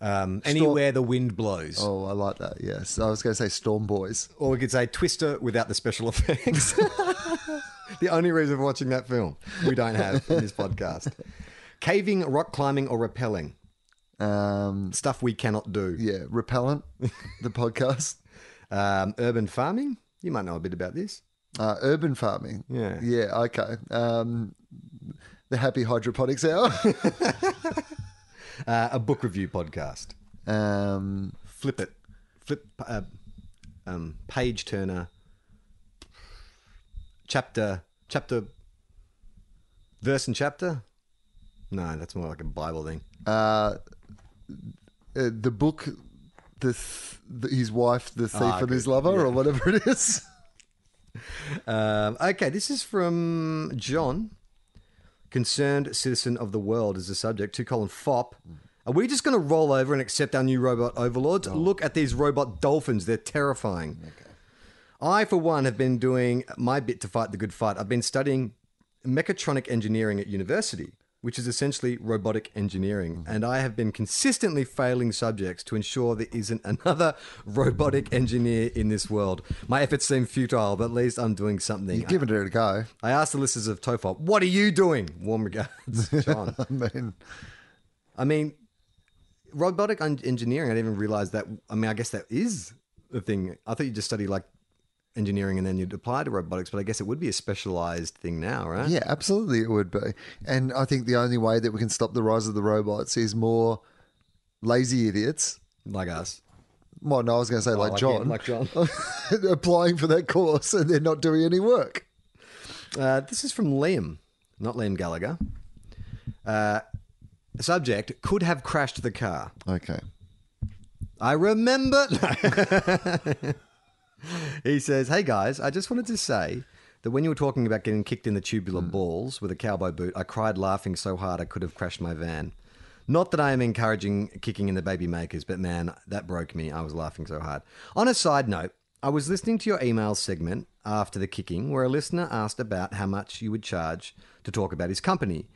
Um, anywhere the wind blows. Oh, I like that. Yes. I was going to say Storm Boys. Or we could say Twister without the special effects. the only reason for watching that film we don't have in this podcast. Caving, rock climbing, or rappelling. Um, Stuff we cannot do. yeah. Repellent, the podcast. Um, urban farming. You might know a bit about this. Uh, urban farming. Yeah. Yeah. Okay. Um, the Happy Hydroponics Hour. Uh, a book review podcast. um, Flip it. Flip. Uh, um, page turner. Chapter. Chapter. Verse and chapter. No, that's more like a Bible thing. uh, uh, the book, the, th- the his wife, the thief Ah, and his lover, Yeah. or whatever it is. Um, okay, this is from John. Concerned citizen of the world is the subject. To colon fop. Are we just going to roll over and accept our new robot overlords? Look at these robot dolphins. They're terrifying. I, for one, have been doing my bit to fight the good fight. I've been studying mechatronic engineering at university, which is essentially robotic engineering. Mm-hmm. And I have been consistently failing subjects to ensure there isn't another robotic engineer in this world. My efforts seem futile, but at least I'm doing something. You've given it a go. I asked the listeners of Tofop, what are you doing? Warm regards, John. I mean, I mean, robotic un- engineering, I didn't even realize that. I mean, I guess that is the thing. I thought you just study like engineering and then you'd apply to robotics, but I guess it would be a specialized thing now, right? yeah, absolutely, it would be. And I think the only way that we can stop the rise of the robots is more lazy idiots. Like us. Well, no, I was going to say like, like John, him, like John. applying for that course and they're not doing any work. Uh, this is from Liam, not Liam Gallagher. Uh, subject could have crashed the car. Okay. I remember. he says, Hey guys, I just wanted to say that when you were talking about getting kicked in the tubular hmm. balls with a cowboy boot, I cried laughing so hard I could have crashed my van. Not that I am encouraging kicking in the baby makers, but man, that broke me. I was laughing so hard. On a side note, I was listening to your email segment after the kicking where a listener asked about how much you would charge to talk about his company.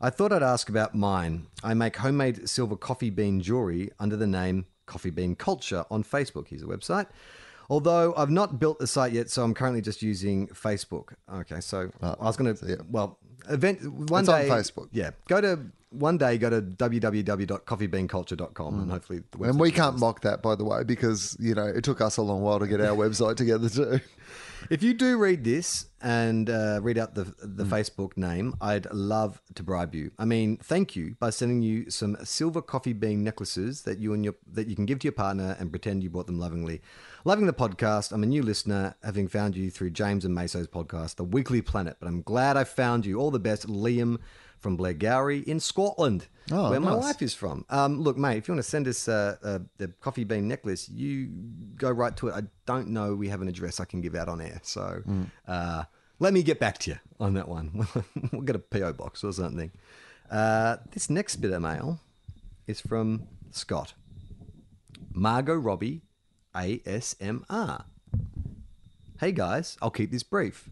I thought I'd ask about mine. I make homemade silver coffee bean jewelry under the name Coffee Bean Culture on Facebook. Here's a website. Although I've not built the site yet, so I'm currently just using Facebook. Okay, so ah, I was going to, yeah. well, event one It's on. Facebook. Yeah, go to one day. Go to www.coffeebeanculture.com and hmm. hopefully the And we can't mock that, by the way, because you know it took us a long while to get our website together too. If you do read this and uh, read out the the Mm. Facebook name, I'd love to bribe you. I mean, thank you by sending you some silver coffee bean necklaces that you and your that you can give to your partner and pretend you bought them lovingly. Loving the podcast. I'm a new listener, having found you through James and Maso's podcast, The Weekly Planet. But I'm glad I found you. All the best, Liam from Blairgowrie in Scotland, Oh, where my wife is from. Um, look, mate, if you want to send us uh, uh, the coffee bean necklace, you go right to it. I don't know we have an address I can give out on air, so uh, let me get back to you on that one. we'll get a PO box or something. Uh, this next bit of mail is from Scott. Margot Robbie, ASMR. Hey guys, I'll keep this brief.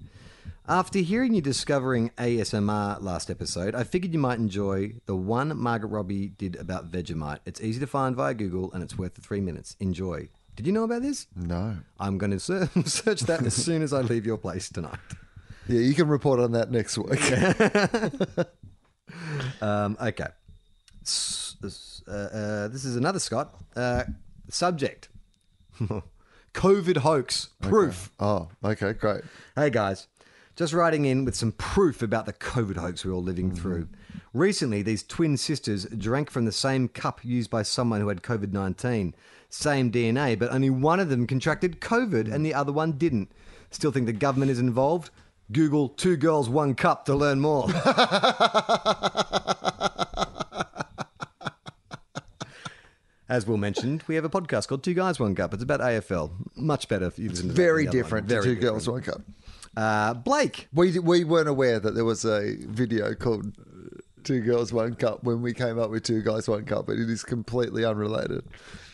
After hearing you discovering ASMR last episode, I figured you might enjoy the one Margaret Robbie did about Vegemite. It's easy to find via Google and it's worth the three minutes. Enjoy. Did you know about this? No. I'm going to search that as soon as I leave your place tonight. Yeah, you can report on that next week. Um, okay. Uh, uh, this is another Scott. Uh, subject COVID hoax proof. oh, okay, great. Hey guys, just writing in with some proof about the COVID hoax we're all living mm-hmm. through. Recently, these twin sisters drank from the same cup used by someone who had COVID 19. Same DNA, but only one of them contracted COVID and the other one didn't. Still think the government is involved? Google two girls, one cup to learn more. As Wil mentioned, we have a podcast called Two Guys, One Cup. It's about AFL. Much better if you listen to Very than the one. different. Very two different. girls, one cup. Uh, Blake, We we weren't aware that there was a video called Two Girls, One Cup when we came up with Two Guys, One Cup, but it is completely unrelated.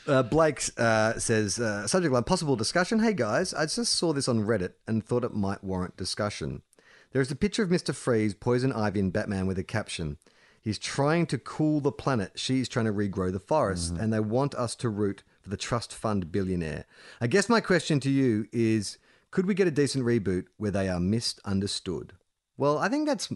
Uh, Blake uh, says, uh, subject line, possible discussion. Hey guys, I just saw this on Reddit and thought it might warrant discussion. There is a picture of Mr. Freeze, Poison Ivy, and Batman with a caption. He's trying to cool the planet. She's trying to regrow the forest, and they want us to root for the trust fund billionaire. I guess my question to you is could we get a decent reboot where they are misunderstood? Well, I think that's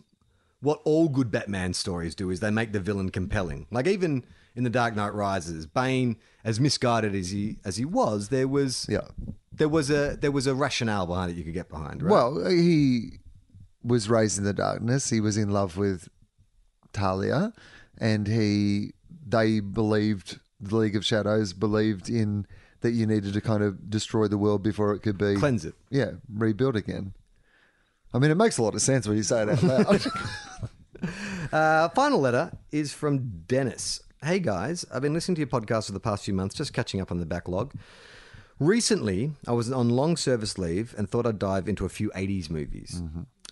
what all good Batman stories do is they make the villain compelling. Like even in The Dark Knight Rises, Bane, as misguided as he as he was, there was Yeah. there was a there was a rationale behind it you could get behind, right? Well, he was raised in the darkness. He was in love with Talia, and he they believed the League of Shadows believed in that you needed to kind of destroy the world before it could be Cleanse it. Yeah, rebuild again. I mean, it makes a lot of sense when you say it out loud. Uh, final letter is from Dennis. Hey guys, I've been listening to your podcast for the past few months, just catching up on the backlog. Recently, I was on long service leave and thought I'd dive into a few 80s movies.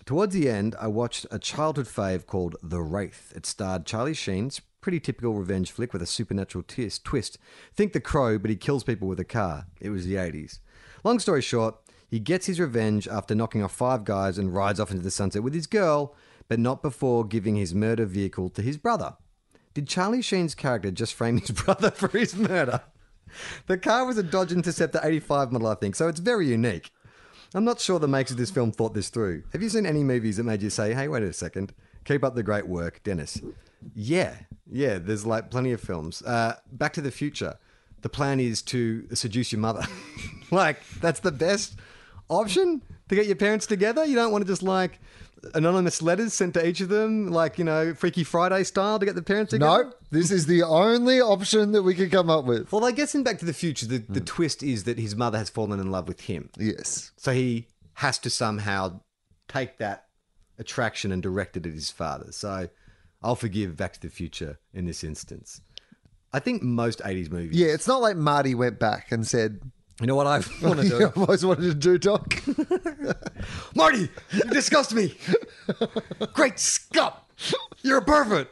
Towards the end, I watched a childhood fave called The Wraith. It starred Charlie Sheen's pretty typical revenge flick with a supernatural twist. twist. Think The Crow, but he kills people with a car. It was the 80s. Long story short, he gets his revenge after knocking off five guys and rides off into the sunset with his girl, but not before giving his murder vehicle to his brother. Did Charlie Sheen's character just frame his brother for his murder? The car was a Dodge Interceptor 85 model, I think, so it's very unique. I'm not sure the makers of this film thought this through. Have you seen any movies that made you say, hey, wait a second, keep up the great work, Dennis? Yeah, yeah, there's like plenty of films. Uh, Back to the Future. The plan is to seduce your mother. like, that's the best option to get your parents together. You don't want to just like anonymous letters sent to each of them, like, you know, Freaky Friday style to get the parents together. no, this is the only option that we could come up with. Well, I guess in Back to the Future, the, the twist is that his mother has fallen in love with him. Yes. So he has to somehow take that attraction and direct it at his father. So I'll forgive Back to the Future in this instance. I think most 80s movies. Yeah, it's not like Marty went back and said, You know what I want to do? I've always wanted to do, Doc. Marty, you disgust me. Great Scott. You're a pervert.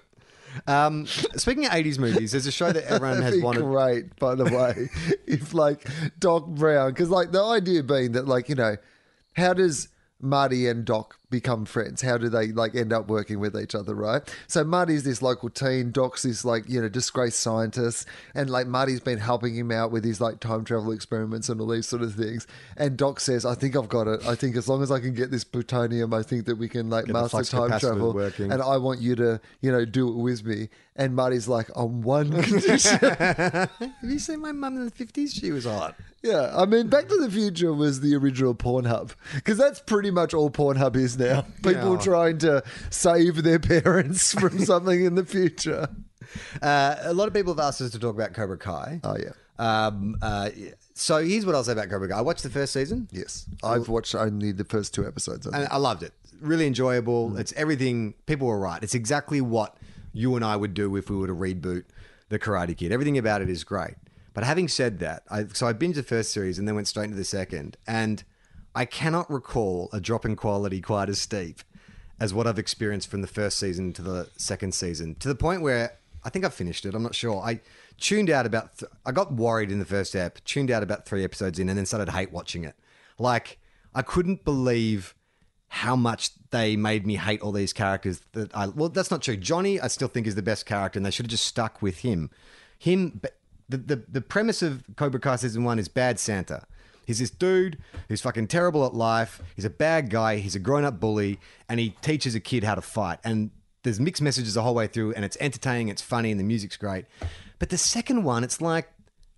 Um, speaking of 80s movies, there's a show that everyone That'd has be wanted. great, by the way, if like Doc Brown, because like the idea being that like you know, how does Marty and Doc become friends? How do they like end up working with each other, right? So Marty's this local teen, Doc's this like you know disgraced scientist, and like Marty's been helping him out with his like time travel experiments and all these sort of things. And Doc says, "I think I've got it. I think as long as I can get this plutonium, I think that we can like the master time travel." working. And I want you to you know do it with me. And Marty's like, on one condition. Have you seen my mum in the 50s? She was hot. Yeah, I mean, Back to the Future was the original Pornhub because that's pretty much all Pornhub is now. People Yeah. trying to save their parents from something in the future. Uh, a lot of people have asked us to talk about Cobra Kai. Oh yeah, Um, uh, so here's what I'll say about Cobra Kai. I watched the first season. yes. I've watched only the first two episodes. Of and. I loved it. Really enjoyable. It's everything. People were right. It's exactly what you and I would do if we were to reboot the Karate Kid. Everything about it is great. But having said that, I, so I binged the first series and then went straight into the second, and I cannot recall a drop in quality quite as steep as what I've experienced from the first season to the second season. To the point where I think I finished it. I'm not sure. I tuned out about. Th- I got worried in the first ep. Tuned out about three episodes in, and then started hate watching it. Like I couldn't believe how much they made me hate all these characters that I well that's not true. Johnny I still think is the best character and they should have just stuck with him. Him but the the, the premise of Cobra Kai season 1 is bad Santa. He's this dude who's fucking terrible at life. He's a bad guy. He's a grown-up bully and he teaches a kid how to fight. And there's mixed messages the whole way through and it's entertaining, it's funny and the music's great. But the second one it's like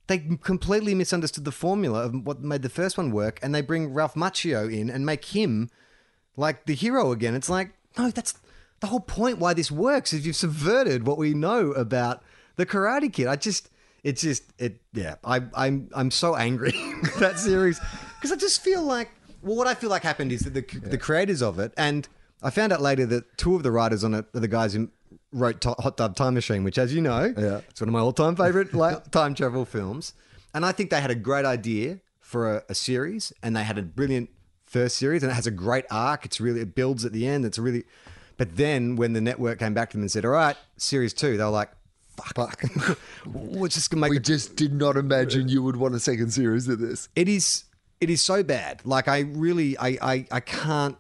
they completely misunderstood the formula of what made the first one work, and they bring Ralph Macchio in and make him like the hero again. It's like, no, that's the whole point why this works is you've subverted what we know about the Karate Kid. I just, it's just, it, yeah, I, I'm, I'm so angry with that series because I just feel like, well, what I feel like happened is that the, the creators of it, and I found out later that two of the writers on it are the guys who wrote To- Hot Tub Time Machine, which, as you know, Yeah. it's one of my all-time favorite like, time travel films. And I think they had a great idea for a, a series, and they had a brilliant first series, and it has a great arc. It's really it builds at the end. It's really, but then when the network came back to them and said, "All right, series two, they were like, "Fuck, we're just gonna make we it." just did not imagine you would want a second series of this. It is it is so bad. Like I really I I, I can't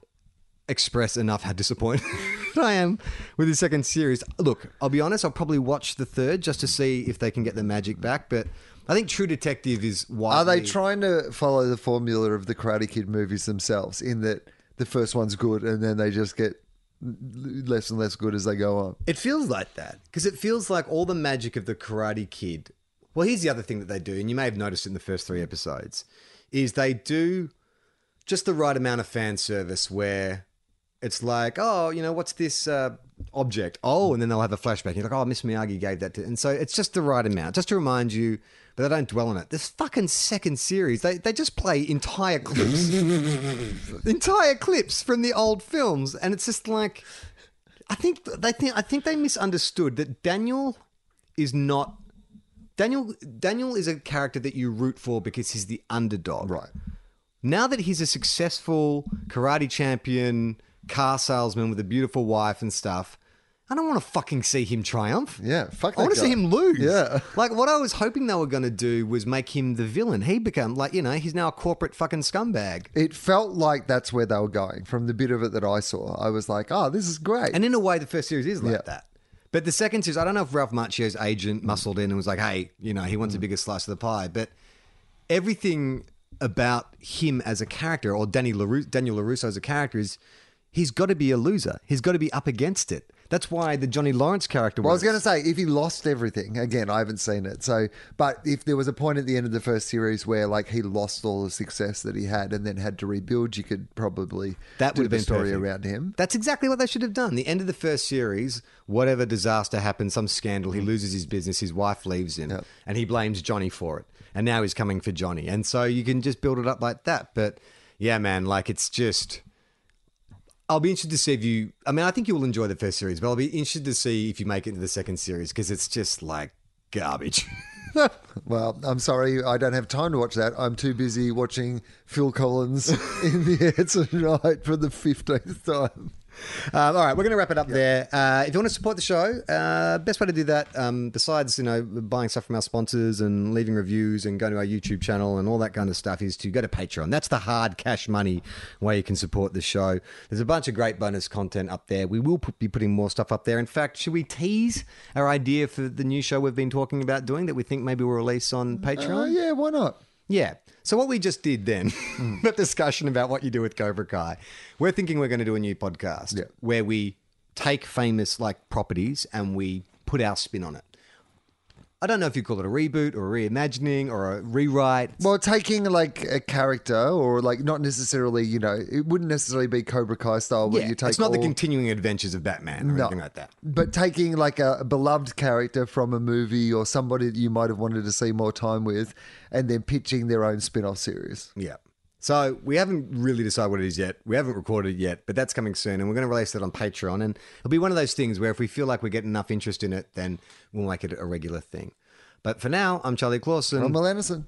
express enough how disappointed I am with the second series. Look, I'll be honest, I'll probably watch the third just to see if they can get the magic back, but I think True Detective is widely Are they trying to follow the formula of the Karate Kid movies themselves in that the first one's good and then they just get less and less good as they go on? It feels like that because it feels like all the magic of the Karate Kid. Well, here's the other thing that they do, and you may have noticed in the first three episodes, is they do just the right amount of fan service where it's like, oh, you know, what's this uh, object? Oh, and then they'll have a flashback. You're like, oh, Miss Miyagi gave that to, and so it's just the right amount, just to remind you, but they don't dwell on it. This fucking second series, they they just play entire clips, entire clips from the old films, and it's just like. I think they think I think they misunderstood that Daniel is not Daniel Daniel is a character that you root for because he's the underdog. Right. Now that he's a successful karate champion, car salesman with a beautiful wife and stuff, I don't want to fucking see him triumph. Yeah, fuck I want to see him lose. Yeah. Like what I was hoping they were going to do was make him the villain. He become like, you know, he's now a corporate fucking scumbag. It felt like that's where they were going from the bit of it that I saw. I was like, oh, this is great. And in a way, the first series is like Yeah. that. But the second series, I don't know if Ralph Macchio's agent muscled in and was like, hey, you know, he wants Mm. a bigger slice of the pie. But everything about him as a character, or Danny LaRu- Daniel LaRusso as a character, is he's got to be a loser. He's got to be up against it. That's why the Johnny Lawrence character Well, I was going to say, if he lost everything, again, I haven't seen it. So, but if there was a point at the end of the first series where, like, he lost all the success that he had and then had to rebuild, you could probably That would have the been story perfect. around him. That's exactly what they should have done. The end of the first series, whatever disaster happens, some scandal, he loses his business, his wife leaves him, Mm. Yep. and he blames Johnny for it. And now he's coming for Johnny. And so you can just build it up like that. But yeah, man, like it's just. I'll be interested to see if you. I mean, I think you will enjoy the first series, but I'll be interested to see if you make it into the second series because it's just like garbage. Well, I'm sorry, I don't have time to watch that. I'm too busy watching Phil Collins in the air tonight for the 15th time. Um, all right, we're going to wrap it up there. Uh, if you want to support the show, uh, best way to do that, um, besides you know buying stuff from our sponsors and leaving reviews and going to our YouTube channel and all that kind of stuff, is to go to Patreon. That's the hard cash money way you can support the show. There's a bunch of great bonus content up there. We will put, be putting more stuff up there. In fact, should we tease our idea for the new show we've been talking about doing that we think maybe we'll release on Patreon? Oh, yeah, why not? Yeah. So what we just did then, hmm. that discussion about what you do with Cobra Kai, we're thinking we're going to do a new podcast Yeah. where we take famous like properties and we put our spin on it. I don't know if you call it a reboot or a reimagining or a rewrite. Well, taking like a character or like not necessarily, you know, it wouldn't necessarily be Cobra Kai style where yeah, you take it's not the continuing adventures of Batman or No. anything like that. But taking like a beloved character from a movie or somebody that you might have wanted to see more time with and then pitching their own spin off series. Yeah. So we haven't really decided what it is yet. We haven't recorded it yet, but that's coming soon, and we're going to release it on Patreon. And it'll be one of those things where if we feel like we get enough interest in it, then we'll make it a regular thing. But for now, I'm Charlie Clausen. From Wil Anderson.